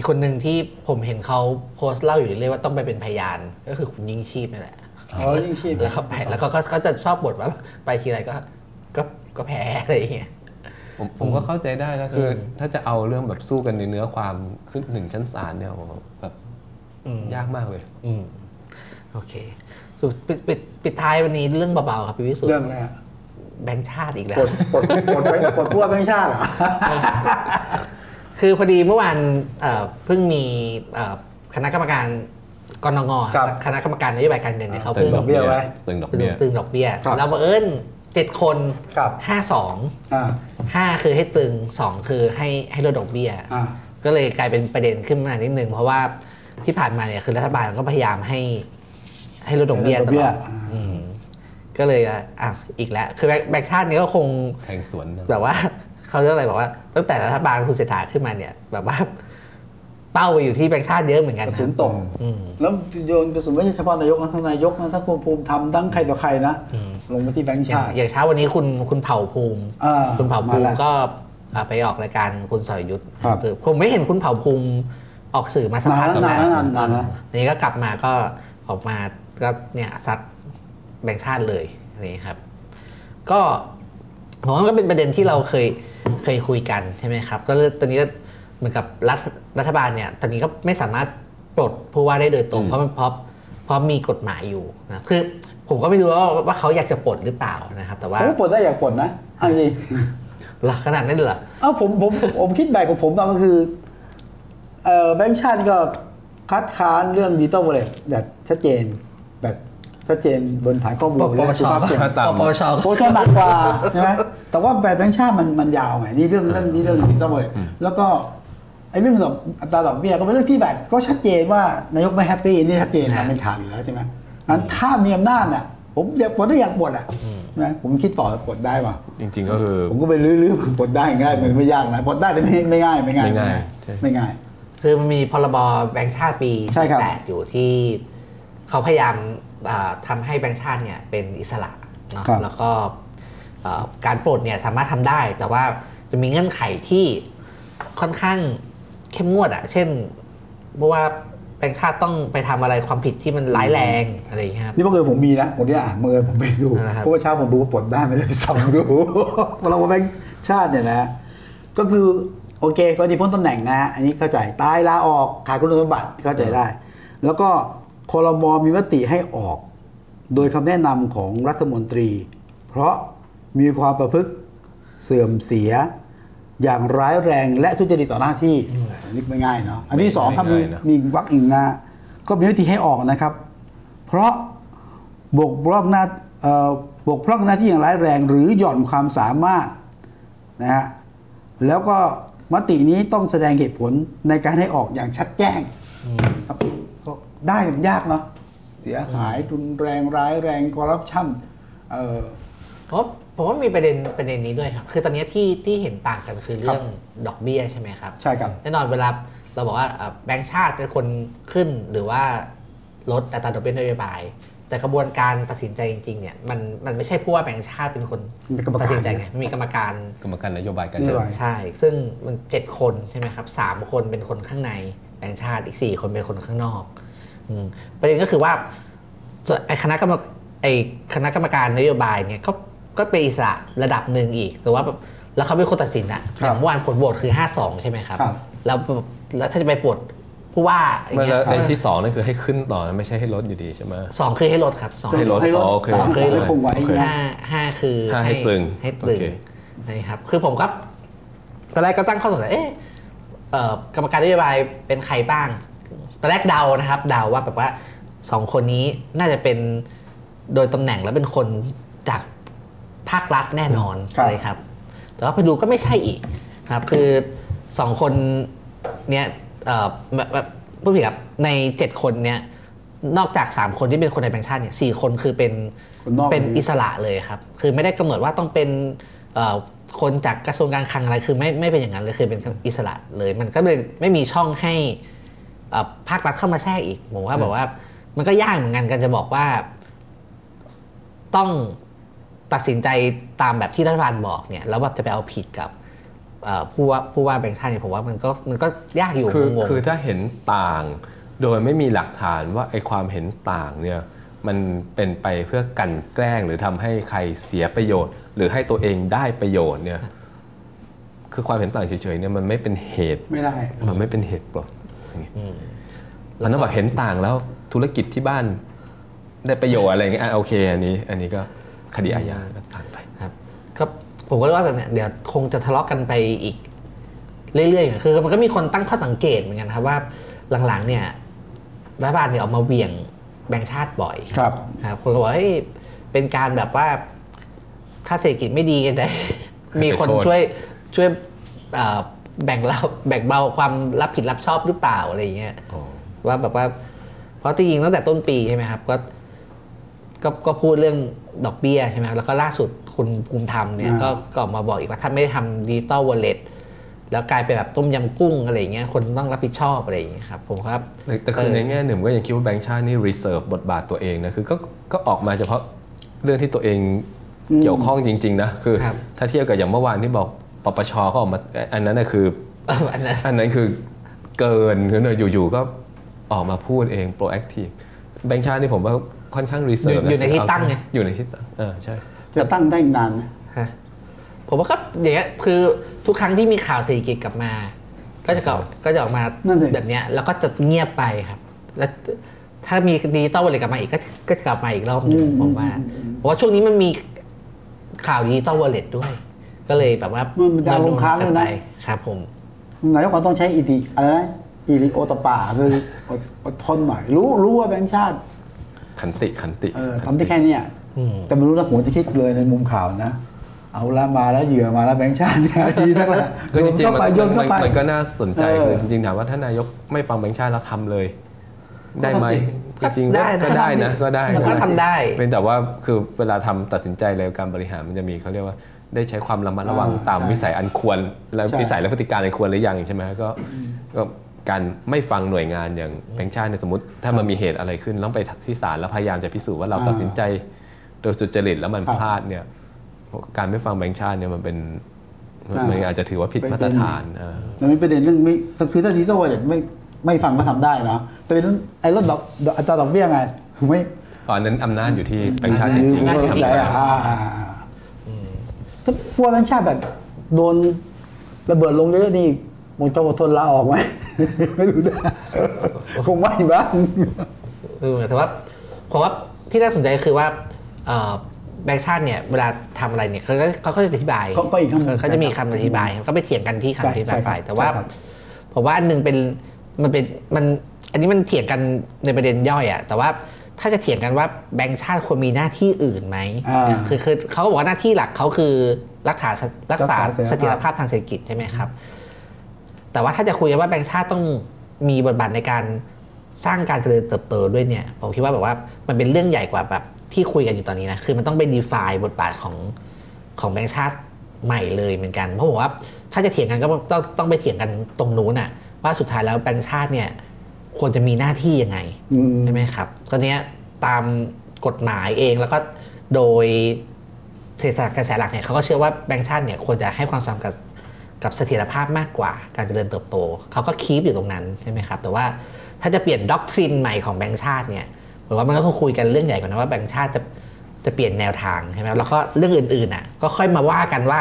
กคนหนึ่งที่ผมเห็นเขาโพสต์เล่าอยู่เรื่อยๆว่าต้องไปเป็นพยานก็คือคุณยิ่งชีพนี่แหละอ๋อยิ่งชีพแล้วเขาไปแล้วก็ก็จะชอบบ่นว่าไปทีไรก็ก็ก็แพ้อะไรอย่างเงี้ยผมผมก็เข้าใจได้นะคืออมถ้าจะเอาเรื่องแบบสู้กันในเนื้อความขึ้นหนึ่งชั้นศาลเนี่ยโอ้โหแบบอืมยากมากเลยอืมโอเคสุดปิดปิดปิดท้ายวันนี้เรื่องเบาๆครับพี่วิสุทเรื่องธิ์อะไรฮะแบงค์ชาติอีกแล้วปลดปลดปลดปลดพวกแบงค์ชาติเหรอ คือพอดีเมื่อวานเอ่อเพิ่งมีเอ่อคณะกรรมการกนงครับ คณะกรรมการนโยบายการเงินเนี่ยเขาตึเพิ่งงดอกเบี้ยดอกเบี้ยไว้ ตึงดอกตึงเบี้ย ตึงดอกเบี้ยครับเราบังเอิญเจ็ดคนครับห้าสองอ่าห้าคือให้ตึงสองคือให้ให้ลดดอกเบี้ย อ่า ก็เลยกลายเป็นประเด็นขึ้นมานิดนึง เพราะว่าที่ผ่านมาเนี่ยคือรัฐบาลก็พยายามให้ ให้ลดดอกเบี้ยให้ลดตดอกเบี้ลย อดอ่าอืมก็เลยอะอะอีกแล้ว คือแบงค์แบงค์ชาตินี้ก็คงแทงสวนนะแบบว่า เขาเรียกอะไรบอกว่า ตั้งแต่รัฐบาลคุณเศรษฐาขึ้นมาเนี่ยแบบว่าเป้าไปอยู่ที่แบงค์ชาติเยอะเหมือนกันกระคสุรับนตกอืมแล้วโยนกระสุนไม่ใช่เฉพาะนายกนะทั้งนายกนะทั้งคุณภูมิธรรมทั้งใครต่อใครนะอืมลงมาที่แบงค์อย่างชาติ อย่างเช้าวันนี้คุณคุณเผ่าภูมิอ่าคุณเผ่าภูมามิแล้วก็อ่าไปออกรายการคุณสรยุทธ์ครับอผมไม่เห็นคุณเผ่าภูมิออกสื่อมาสักนานพักแล้วนานแล้วแล้วนานนานแล้วนี่ก็กลับมาก็ออกมาก็เนี่ยซัดแบ่งชาติเลยนี่ครับ ก็ผมว่าก็เป็นประเด็นที่เราเคย เคยคุยกันใช่ไหมครับ ก็ตอนนี้ก็เหมือนกับรัฐรัฐบาลเนี่ย ตอนนี้ก็ไม่สามารถปลดผู้ว่าได้โดยตรงอืมเพราะมันเพราะเพราะมีกฎหมายอยู่นะคือผมก็ไม่รู้ว่าว่าเขาอยากจะปลดหรือเปล่านะครับ แต่ผว่ามก็ปลดได้อยากปลดนะเอาจริงหลักขนาดนั้นเลยเหรอเอ้าผมผมผมคิดแบบของผมก็คือเอ่อแบงค์ชาตินี่ก็คัดค้านเรื่องดิจิตอลวอลเล็ตแบบชัดเจนแบบ ชัดเจนบนฐานข้อมูลปปและชสุภาพเสียงถ้าตามปปชโคชหนักกว่าใช่ไหมแต่ว่าแบบแบงค์ชาติมันมันยาวไงนี่เรื่องเรื่องนี่เรื่องดิจิตอลวอลเล็ตแล้วก็ไอ้เรื่องดอกอัตราดอกเบี้ยก็เป็นเรื่องที่แบบก็ชัดเจนว่านายกไม่แฮปปี้นี่ชัดเจนฮะมันเป็นข่าวอยู่แล้วใช่ไหมงั้นถ้ามีอำนาจอะ ผมอยากปลดได้อยากปลดอะนะผมคิดต่อปลดได้ป่ะจริง ๆ ก็คือผมก็ไปลื้อๆปลดได้ง่ายมันไม่ยากนะปลดได้แต่ไม่ไม่ง่ายไม่ง่ายไม่ง่ายใช่ไม่ง่าย คือมันมีพรบแบงค์ชาติปีใช่ครับ8อยู่ที่เขาพยายาม อ่าทำให้แบงค์ชาติเนี่ยเป็นอิสระเนาะครับแล้วก็เอ่อการปลดเนี่ยสามารถทำได้ แต่ว่าจะมีเงื่อนไขที่ค่อนข้างเข้มงวดอะเช่นเพราะว่าแบงค์ชาติต้องไปทำอะไรความผิดที่มันร้ายแรงอะไรอย่างเงี้ยครับนี่เมื่อคืนผมมีนะผมได้อ่านเมื่อคืนผมไปดูนะครับเพราะว่าเช้าผมดูว่าปลดได้ไม่ได้ไปส่องดูเราว่าแบงค์ชาติเนี่ยนะ ก็คือโอเคกรณีพ้นตำแหน่งนะ อันนี้เข้าใจตายลาออกขาดคุณสมบัติเข้าใจได้ แล้วก็ คอรมอมีมติให้ออก โดยคำแนะนำของรัฐมนตรี เพราะมีความประพฤติเสื่อมเสีย อย่างร้ายแรงและทุจริตต่อหน้าที่อันนี้ไม่ง่ายเนาะอันที่สองครับมีไม่ง่ายนะมีวรรคอีกนะก็มีวิธีให้ออกนะครับ เพราะบกพร่องหน้าเอ่อบกพร่องหน้าที่อย่างร้ายแรงหรือหย่อนความสามารถนะฮะแล้วก็มตินี้ต้องแสดงเหตุผลในการให้ออกอย่างชัดแจ้งครับก็ ได้มันยากเนาะเสียหายรุนแรงร้ายแรงคอร์รัปชันเอ่อเพราะผมว่ามีประเด็นประเด็นนี้ด้วยครับ คือตอนนี้ที่ที่เห็นต่างกันคือเรื่องดอกเบี้ยใช่ไหมครับ ใช่ครับแน่นอนเวลาเราบอกว่าเอ่อแบงก์ชาติเป็นคนขึ้นหรือว่าลดอัตราดอกเบี้ยนโยบาย แต่กระบวนการตัดสินใจจริงๆเนี่ยมันมันไม่ใช่ผู้ว่าแบงก์ชาติเป็นคนมีกรรมการตัดสินใจไงมันมีกรรมการกรรมการนโยบายการนโยเงินบายใช่ ซึ่งมันเจ็ดคนใช่ไหมครับสามคนเป็นคนข้างในแบงก์ชาติอีกสี่คนเป็นคนข้างนอกอืม ประเด็นก็คือว่าส่วนไอ้คณะกรรมไอ้คณะกรรมการนโยบายเนี่ยก็ก็เป็นอิสระระดับหนึ่งอีกแต่ว่าแบบแล้วเขาเป็นคนตัดสินอะอย่างเมื่อวานผลโหวตคือห้าสองใช่ไหมครับครับ แล้วแล้วถ้าจะไปปลดผู้ว่าอย่างไม่เงี้แล้วยในที่สองนั่นคือให้ขึ้นต่อนะไม่ใช่ให้ลดอยู่ดีใช่ไหมสองคือให้ลดครับสองให้ลดให้ลดอ๋อโอเคสามเคยลดให้คงไว้โอเคนะห้าห้าคือห้าให้ตรึงให้ตรึงโอเคนะครับคือผมก็ตอนแรกก็ตั้งข้อสงสัยเอ๊ะเอ่อกรรมการนโยบายเป็นใครบ้าง ตอนแรกเดานะครับ เดาว่าแบบว่าสองคนนี้น่าจะเป็นโดยตำแหน่งแล้วเป็นคนจากพภาครัฐแน่นอนครับ เลยครับ แต่ว่าไปดูก็ไม่ใช่อีกครับ คือสองคนเนี้ยเอ่อแบบแบบพูดผิดครับในเจ็ดคนเนี้ยนอกจากสามคนที่เป็นคนในแบงค์ชาติเนี่ยสี่คนคือเป็น คนนอกเป็นอิสระเลยครับ คือไม่ได้กำหนดว่าต้องเป็นเอ่อคนจากกระทรวงการคลังอะไร คือไม่ไม่เป็นอย่างนั้นเลย คือเป็นอิสระเลย มันก็เลยไม่มีช่องให้เอ่อ ภาครัฐเข้ามาแทรกอีกผมว่าแบบว่า มันก็ยากเหมือนกันกันจะบอกว่า ต้องตัดสินใจตามแบบที่รัฐบาลบอกเนี่ยแล้วแบบจะไปเอาผิดกับเอ่อผู้ว่าผู้ว่าแบงค์ชาติเนี่ยผมว่ามันก็มันก็ยากอยู่คืองงคือถ้าเห็นต่าง โดยไม่มีหลักฐานว่าไอ้ความเห็นต่างเนี่ยมันเป็นไปเพื่อกลันแกล้งหรือทำให้ใครเสียประโยชน์ หรือให้ตัวเองได้ประโยชน์เนี่ยคือความเห็นต่างเฉยๆเนี่ยมันไม่เป็นเหตุไม่ได้มันไม่เป็นเหตุปลด อย่างเงี้ยอืมมันต้องแบบเห็นต่างแล้วธุรกิจที่บ้านได้ประโยชน์อะไรอย่างเงี้ยอะโอเค อันนี้ อันนี้ก็คดีอาญาก็ผ่านไปครับก็ผมก็เลยว่าแบบเนี้ยเดี๋ยวคงจะทะเลาะกันไปอีก เรื่อยๆอย่างคือมันก็มีคนตั้งข้อสังเกตเหมือนกันครับว่าหลังๆเนี่ยรัฐบาลเนี่ยออกมาเหวี่ยงแบงค์ชาติบ่อยครับครับคนก็บอกเฮ้ยเป็นการแบบว่าถ้าเศรษฐกิจไม่ดีกันได้มีคนให้ไปโทษช่วยช่วยเอ่อ แบ่งเราแบ่งเบาความรับผิดรับชอบหรือเปล่าอะไรอย่างเงี้ยว่าแบบว่า เพราะจริงๆตั้งแต่ต้นปีใช่ไหมครับก็ก็ก็พูดเรื่องดอกเบี้ยใช่ไหมครับแล้วก็ล่าสุดคุณภูมิธรรมเนี่ยอ่าก็ก็ออกมาบอกอีกว่าถ้าไม่ได้ทำดิจิตอลวอลเล็ตแล้วกลายเป็นแบบต้มยำกุ้งอะไรอย่างเงี้ยคนต้องรับผิดชอบอะไรอย่างเงี้ยครับผมครับแต่แต่คือในแง่หนึ่งก็ยังคิดว่าแบงค์ชาตินี่ reserve บทบาทตัวเองนะคือก็ก็ออกมาเฉพาะเรื่องที่ตัวเองเกี่ยวข้องจริง ๆ นะ คือครับถ้าเทียบกับอย่างเมื่อวานที่บอก ปปชเขาออกมาอันนั้นนะคืออันนั้นอันนั้นคือเกินคือเนี่ยอยู่ๆก็ออกมาพูดเอง proactive แบงค์ชาตินี่ผมว่าค่อนข้าง reserve อยู่ในที่ตั้งไงอยู่ในที่ตั้งเออใช่จะตั้งได้อีกนานไหมฮะผมว่าก็อย่างเงี้ยคือทุกครั้งที่มีข่าวเศรษฐกิจกลับมา ก็จะกลับก็จะออกมานั่นสิแบบเนี้ยแล้วก็จะเงียบไปครับ แล้วถ้ามี digital wallet กลับมาอีกก็ก็จะกลับมาอีกรอบหนึงผมว่าเพราะว่าช่วงนี้มันมีข่าว digital wallet ด้วย ก็เลยแบบว่ามันมันจะลงค้างด้วยนะไปครับผมนายกเราต้องใช้อิติอะไรนะหิริโอตตัปปะคืออดอดทนหน่อย รู้รู้ว่าแบงค์ชาติ ขันติขันติเออทำได้แค่เนี้ยอืมแต่ไม่รู้นะผมจะคิดเลยในมุมข่าวนะ เอาละมาแล้วเหยื่อมาแล้วแบงค์ชาติเนี่ยทีนักละก็จริงๆมันโยนมันเข้าไปมันก็น่าสนใจเออคือจริงๆถามว่าถ้านายกไม่ฟังแบงค์ชาติแล้วทำเลย ได้ไหมก็จริงๆได้ก็นะก็ได้นะก็ได้มันก็นะทำได้ เป็นแต่ว่าคือเวลาทำตัดสินใจเลยการบริหารมันจะมีเขาเรียกว่า ได้ใช้ความระมัดระวังอ่าตามใช่วิสัยอันควร และใช่วิสัยและพฤติการอันควรหรือยังใช่ไหมก็ก็การไม่ฟังหน่วยงานอย่างแบงค์ชาติเนี่ยสมมติ ถ้ามันมีเหตุอะไรขึ้นต้องไปที่ศาลแล้วพยายามจะพิสูจน์ว่าเราอ่าตัดสินใจโดยสุจริตแล้วมันครับพลาดเนี่ยการไม่ฟังแบงค์ชาติเนี่ยมันเป็นมันอ่ามัมันอาจจะถือว่าผิดเป็นมาตรฐานเออมันมีประเด็นเรื่องไม่คือถ้าดิจิตอลวอลเล็ตไม่ไม่ฟังก็ทำได้นะแต่เป็นไอ้รถดอกดอกอัตราดอกเบี้ยไงไม่ตอนนั้นอำนาจอยู่ที่แบงค์ชาติจริงผ ถ้าพวกแบงค์ชาติแบบโดนระเบิดลงเยอะๆนี่ผมจะอดทนลาออกไหม ไม่รู้นะคงไม่บ้าง เออแต่ว่าผมว่าที่น่าสนใจคือว่าเอ่อแบงค์ชาติเนี่ยเวลาทำอะไรเนี่ยเขาก็เขาก็จะอธิบายเขาก็อีกคำหนึ่งเขาจะมีคำอธิบายครับก็ไปเถียงกันที่คำอธิบายไปใช่ใช่แต่ว่า ใช่ครับ ผมว่าอันหนึงเป็นมันเป็นมันอันนี้มันเถียงกันในประเด็นย่อยอะแต่ว่า ถ้าจะเถียงกันว่าแบงค์ชาติควรมีหน้าที่อื่นไหมอ่าคือคือเขาก็บอกว่าหน้าที่หลักเขาคือรักษารักษารักษาเสถียรภาพทางเศรษฐกิจใช่ไหมครับ แต่ว่าถ้าจะคุยกันว่าแบงค์ชาติต้องมีบทบาทในการสร้างการเจริญเติบโตด้วยเนี่ย ผมคิดว่าแบบว่ามันเป็นเรื่องใหญ่กว่าแบบที่คุยกันอยู่ตอนนี้นะ คือมันต้องไป define บทบาทของของแบงค์ชาติใหม่เลยเหมือนกัน เพราะผมว่าถ้าจะเถียงกันก็ต้องต้องไปเถียงกันตรงนู้นน่ะว่าสุดท้ายแล้วแบงค์ชาติเนี่ย ควรจะมีหน้าที่ยังไงอืมใช่ไหมครับตอนเนี้ยตามกฎหมายเองแล้วก็โดยเศรษฐศาสตร์กระแสหลักเนี่ยเขาก็เชื่อว่าแบงก์ชาติเนี่ยควรจะให้ความสำคัญกับกับเสถียรภาพมากกว่าการเจริญเติบโต เขาก็คีปอยู่ตรงนั้นใช่ไหมครับ แต่ว่าถ้าจะเปลี่ยนด็อกทรินใหม่ของแบงก์ชาติเนี่ยผมว่ามันก็ต้องคุยกันเรื่องใหญ่กว่านะว่าแบงก์ชาติจะจะเปลี่ยนแนวทางใช่ไหมแล้วก็เรื่องอื่นๆอะก็ค่อยมาว่ากันว่า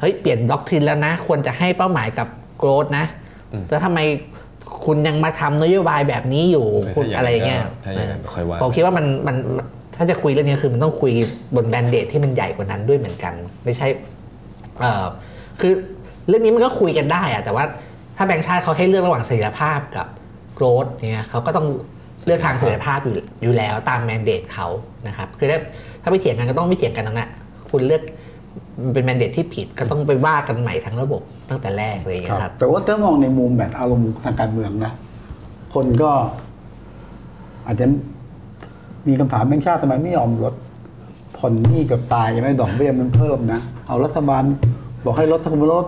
เฮ้ยเปลี่ยนด็อกทรินแล้วนะ ควรจะให้เป้าหมายกับโกรดนะอืมแล้วทำไม คุณยังมาทำนโยบายแบบนี้อยู่คุณอะไรอย่างเงี้ยถ้าอย่างนั้นค่อยว่าผมคิดว่ามันมันมันถ้าจะคุยเรื่องนี้คือมันต้องคุยบนแบนเดตที่มันใหญ่กว่านั้นด้วยเหมือนกัน ไม่ใช่เอ่อคือเรื่องนี้มันก็คุยกันได้อะแต่ว่าถ้าแบงค์ชาติเขาให้เลือกระหว่างเสถียรภาพกับโกรดเนี่ยเขาก็ต้องเลือกทางเสถียรภาพอยู่อยู่แล้วตามแมนเดตเขานะครับคือถ้าถ้าไปเถียงกันก็ต้องไม่เถียงกันนั่นแหละคุณเลือกมันเป็นแมนเดตที่ผิดก็ต้องไปว่ากันใหม่ทั้งระบบ ตั้งแต่แรกเลยอย่างคเงี้รับยครับ แต่ว่าถ้ามองในมุมแบบอารมณ์ทางการเมืองนะ คนก็ อาจจะมีคำถามแบงค์ชาติทำไมไม่ยอมลดผ่อนหนี้กับตายยังไม่ดอกเบี้ยมันเพิ่มนะ เอารัฐบาลบอกให้ลดถ้าคุณลด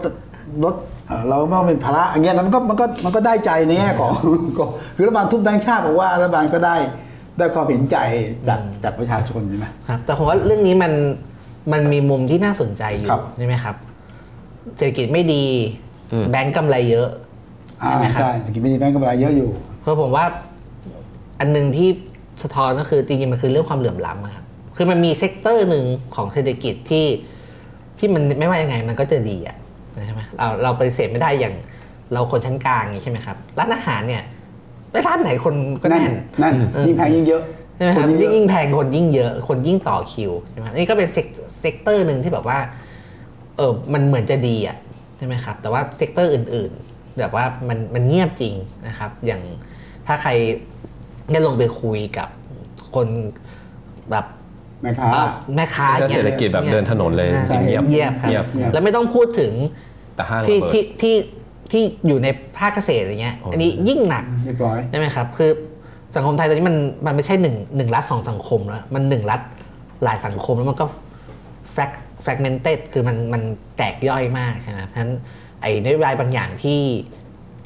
ลดเอ่อเราไม่ต้องเป็นภาระอย่างเงี้ยนะมันก็มันก็มันก็ได้ใจในแง่ของของคือรัฐบาลทุบแบงค์ชาติบอกว่ารัฐบาลก็ได้ได้ความเห็นใจจากจากประชาชนใช่ไหมครับแต่ผมว่าเรื่องนี้มันมันมีมุมที่น่าสนใจอยู่ครับใช่ไหมครับ เศรษฐกิจไม่ดีอืมแบงก์กำไรเยอะอ่าใช่ไหมครับใช่เศรษฐกิจไม่ดีแบงก์กำไรเยอะอยู่ เพราะผมว่าอันหนึ่งที่สะท้อนก็คือจริงๆมันคือเรื่องความเหลื่อมล้ำอะครับคือมันมี sector หนึ่งของเศรษฐกิจที่ที่มันไม่ว่ายังไงมันก็จะดีอะใช่ไหมเราเราไปฏิเสธไม่ได้อย่างเราคนชั้นกลางอย่างนี้ใช่ไหมครับร้านอาหารเนี่ยไปร้านไหนคนก็นั่นแน่นนั่นเออยิ่งแพงยิ่งเยอะใช่ไหมครับนยิ่งเยอะยิ่งแพงคนยิ่งเยอะคนยิ่งต่อคิวใช่ไหมครับนี่ก็เป็น sec sector หนึ่งที่แบบว่า เออมันเหมือนจะดีอะใช่ไหมครับ แต่ว่า sector อื่นๆ แบบว่ามันมันเงียบจริงนะครับ อย่างถ้าใครได้ลงไปคุยกับคนแบบแม่ค้าเอ่อแม่ค้าถ้าเศรษฐกิจแบบเดินถนนเลยอ่าจริงๆเงียบเงียบครับเงียบเงียบแล้วไม่ต้องพูดถึงแต่ห้างที่ระเบิดที่ที่ที่อยู่ในภาคเกษตรอะไรเงี้ยโอ้อันนี้ยิ่งหนักเรียบร้อยใช่ไหมครับ คือสังคมไทยตอนนี้มันมันไม่ใช่หนึ่งหนึ่งรัฐสองสังคมแล้วมันหนึ่งรัฐหลายสังคมแล้วมันก็แฟก แฟกเมนเต็ดคือมันมันแตกย่อยมากใช่ไหมครับฉะนั้นไอ้นโยบายบางอย่างที่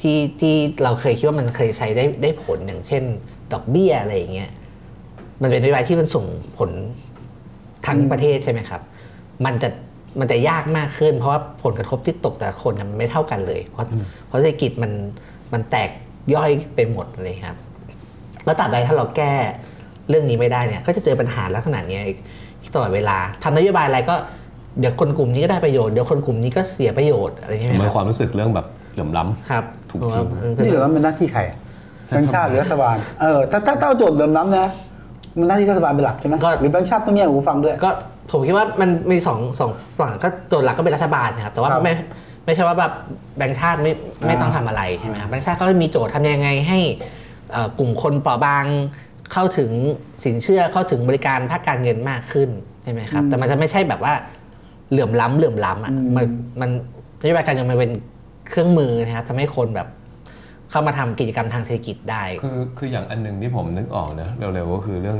ที่ที่เราเคยคิดว่ามันเคยใช้ได้ได้ผลอย่างเช่น ดอกเบี้ยอะไรอย่างเงี้ยมันเป็นนโยบายที่มันส่งผลทั้งอืมประเทศใช่ไหมครับ มันจะมันจะยากมากขึ้น เพราะว่าผลกระทบที่ตกแต่ละคนน่ะมันไม่เท่ากันเลย เพราะเพราะเศรษฐกิจมันมันแตกย่อยไปหมดเลยครับ แล้วตราบใดถ้าเราแก้เรื่องนี้ไม่ได้เนี่ย ก็จะเจอปัญหาลักษณะเนี้ยตลอดเวลาทำนโยบายอะไรก็ เดี๋ยวคนกลุ่มนี้ก็ได้ประโยชน์เดี๋ยวคนกลุ่มนี้ก็เสียประโยชน์อะไรใช่ไหมมันครับความรู้สึกเรื่องแบบเหลื่อมล้ำ ครับถูกผมว่าทิ้งเออนี่เหลือมันเป็นหน้าที่ใครแบงค์ชาติหรือรัฐบาลเออถ้าถ้าถ้าเอาโจทย์เดิมน้ำนะ มันหน้าที่รัฐบาลเป็นหลักใช่ไหมหรือแบงค์ชาติต้องแง่หูฟังด้วย ก็ผมคิดว่ามันมีสองสองฝั่งก็โจทย์หลักก็เป็นรัฐบาลนะครับแต่ว่าครับไม่ไม่ใช่ว่าแบบแบงค์ชาติไม่ไม่ต้องทำอะไรใช่ไหมครับแบงค์ชาติก็มีโจทย์ทำยังไงให้เอ่อกลุ่มคนเปราะบางเข้าถึงสินเชื่อเข้าถึงบริการภาคการเงินมากขึ้นใช่ไหมครับอืมแต่มันจะไม่ใช่แบบว่า เหลื่อมล้ำเหลื่อมล้ำอะอืมมันมันนโยบายการเงินมันเป็นเครื่องมือนะครับทำให้คนแบบเข้ามาทำกิจกรรมทางเศรษฐกิจได้ คือคืออย่างอันหนึ่งที่ผมนึกออกนะเร็วๆก็คือเรื่อง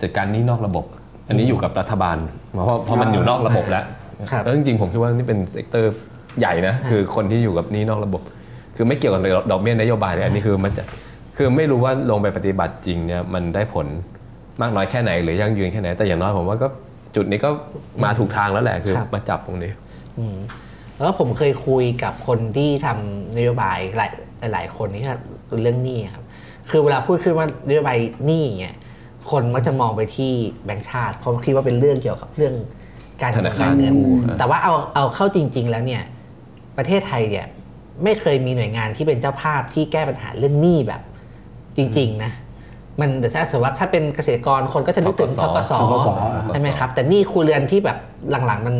จัดการหนี้นอกระบบ อันนี้อยู่กับรัฐบาล เพราะเพราะมันอยู่นอกระบบแล้วครับแล้วจริงๆผมคิดว่านี่เป็น sector ใหญ่นะคือคนที่อยู่กับหนี้นอกระบบ คือไม่เกี่ยวกับดอกเบี้ยนโยบายเลยอันนี้คือมันจะคือไม่รู้ว่าลงไปปฏิบัติจริงเนี่ยมันได้ผลมากน้อยแค่ไหนหรือยั่งยืนแค่ไหน แต่อย่างน้อยผมว่าก็ จุดนี้ก็มาถูกทางแล้วแหละคือครับมาจับตรงนี้อืมแล้วก็ผมเคยคุยกับคนที่ทำนโยบายหลายหลายคนที่เรื่องหนี้ครับ คือเวลาพูดขึ้นว่านโยบายหนี้เนี่ยคนมักจะมองไปที่แบงก์ชาติเพราะคิดว่าเป็นเรื่องเกี่ยวกับเรื่องการธนาคารเงินกู้แต่ว่าเอาเอาเข้าจริง ๆ แล้วเนี่ย ประเทศไทยเนี่ย ไม่เคยมีหน่วยงานที่เป็นเจ้าภาพที่แก้ปัญหาเรื่องหนี้แบบ จริง ๆ นะ มันแต่ถ้าสมมติว่าถ้าเป็นเกษตรกรคนก็จะนึกถึงทกสธกส ใช่ไหมครับ แต่หนี่ครัวเรือนที่แบบหลังๆมัน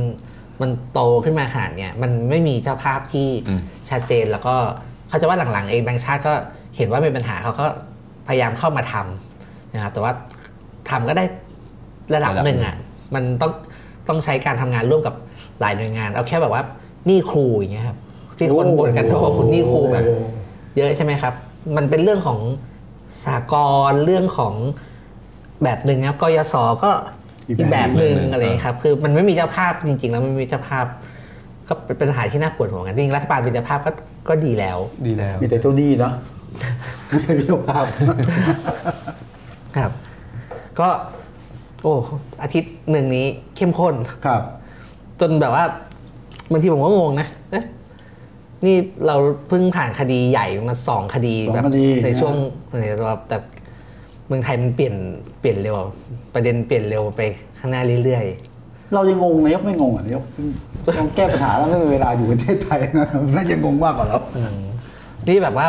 มันโตขึ้นมาขนาดเนี้ยมันไม่มีเจ้าภาพที่อืม ชัดเจนแล้วก็เขาใจะว่าหลังๆเองแบงก์ชาติก็เห็นว่าเป็นปัญหาเขาก็พยายามเข้ามาทำนะครับแต่ว่าทำก็ได้ระดับหนึ่งอะมันต้องต้องใช้การทำงานร่วมกับหลายหน่วยงาน เอาแค่แบบว่าหนี่ครูอย่างเงี้ยครับที่คนบ่นกันว่าคุณหนี่ครูแบบ เยอะใช่ไหมครับ มันเป็นเรื่องของ สากลเรื่องของแบบหนึ่งครับกยศก็อีกอีกแบแบบบหหนึ่นึ่งงอะไรอย่างเงี้ยครับคือมันไม่มีเจ้าภาพจริง ๆ แล้วมันไม่มีเจ้าภาพ ก็เป็นปัญหาที่น่าปวดหัวกันจริงๆรัฐบาลเป็นเจ้าภาพก็ก็ดีแล้ว ดีแล้วมีแต่เจ้าหนี้เนาะไม่ใช่เจ้าภาพครับ ก็โอ้อาทิตย์หนึ่งนี้เข้มข้นครับ จนแบบว่าบางทีผมก็งงนะเอ๊ะ นี่เราเพิ่งผ่านคดีใหญ่มาสองคดีสองแบบคดีในนะช่วงในรอบแต่เมืองไทยมันเปลี่ยนเปลี่ยนเร็วอะประเด็นเปลี่ยนเร็วไปข้างหน้าเรื่อยเรายังงงนายกไม่งงอะนายกต้องแก้ปัญหาแล้วไม่มีเวลาอยู่ประเทศไทยนะน่าจะงงมากกว่าเราๆอืมนี่แบบว่า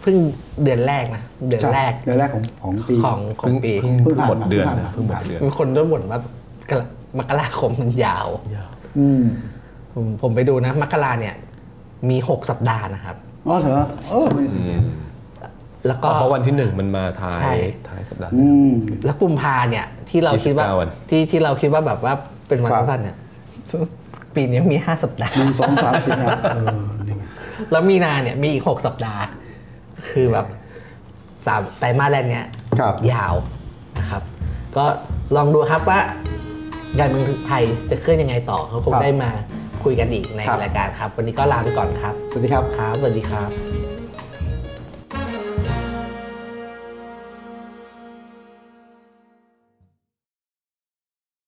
เพิ่งเดือนแรกนะเดือนแรกเดือนแรกของของปี ของของปีเพิ่งเพิ่เพิ่งงผ่านหมดเดือนมานะเพิ่งหมดเดือน มีคนด้วยบ่นว่ากรมกราคมมันยาว อืม ผมผมไปดูนะมกราเนี่ย มีหกสัปดาห์นะครับ อ๋อเหรอเออไม่อืมแล้วก็เพราะวันที่หนึ่งมันมาท้ายใช่ท้ายสัปดาห์ อืม แล้วกุมภาเนี่ยที่เราคิดว่า29วัน ที่ที่เราคิดว่าแบบว่าเป็นวันครับ สั้นๆเนี่ยปีนี้มีห้าสัปดาห์ หนึ่งสองสามสี่ห้าเออนี่ไงแล้วมีนาเนี่ยมีอีกหกสัปดาห์ คือแบบสามไตรมาสแรกเนี่ย ครับ ยาวนะครับ ก็ลองดูครับว่าการเมืองไทยจะเคลื่อนยังไงต่อเขาคงครับ ได้มา คุยกันอีกในครับ รายการครับ วันนี้ก็ลาไปก่อนครับ สวัสดีครับ ครับสวัสดีครับ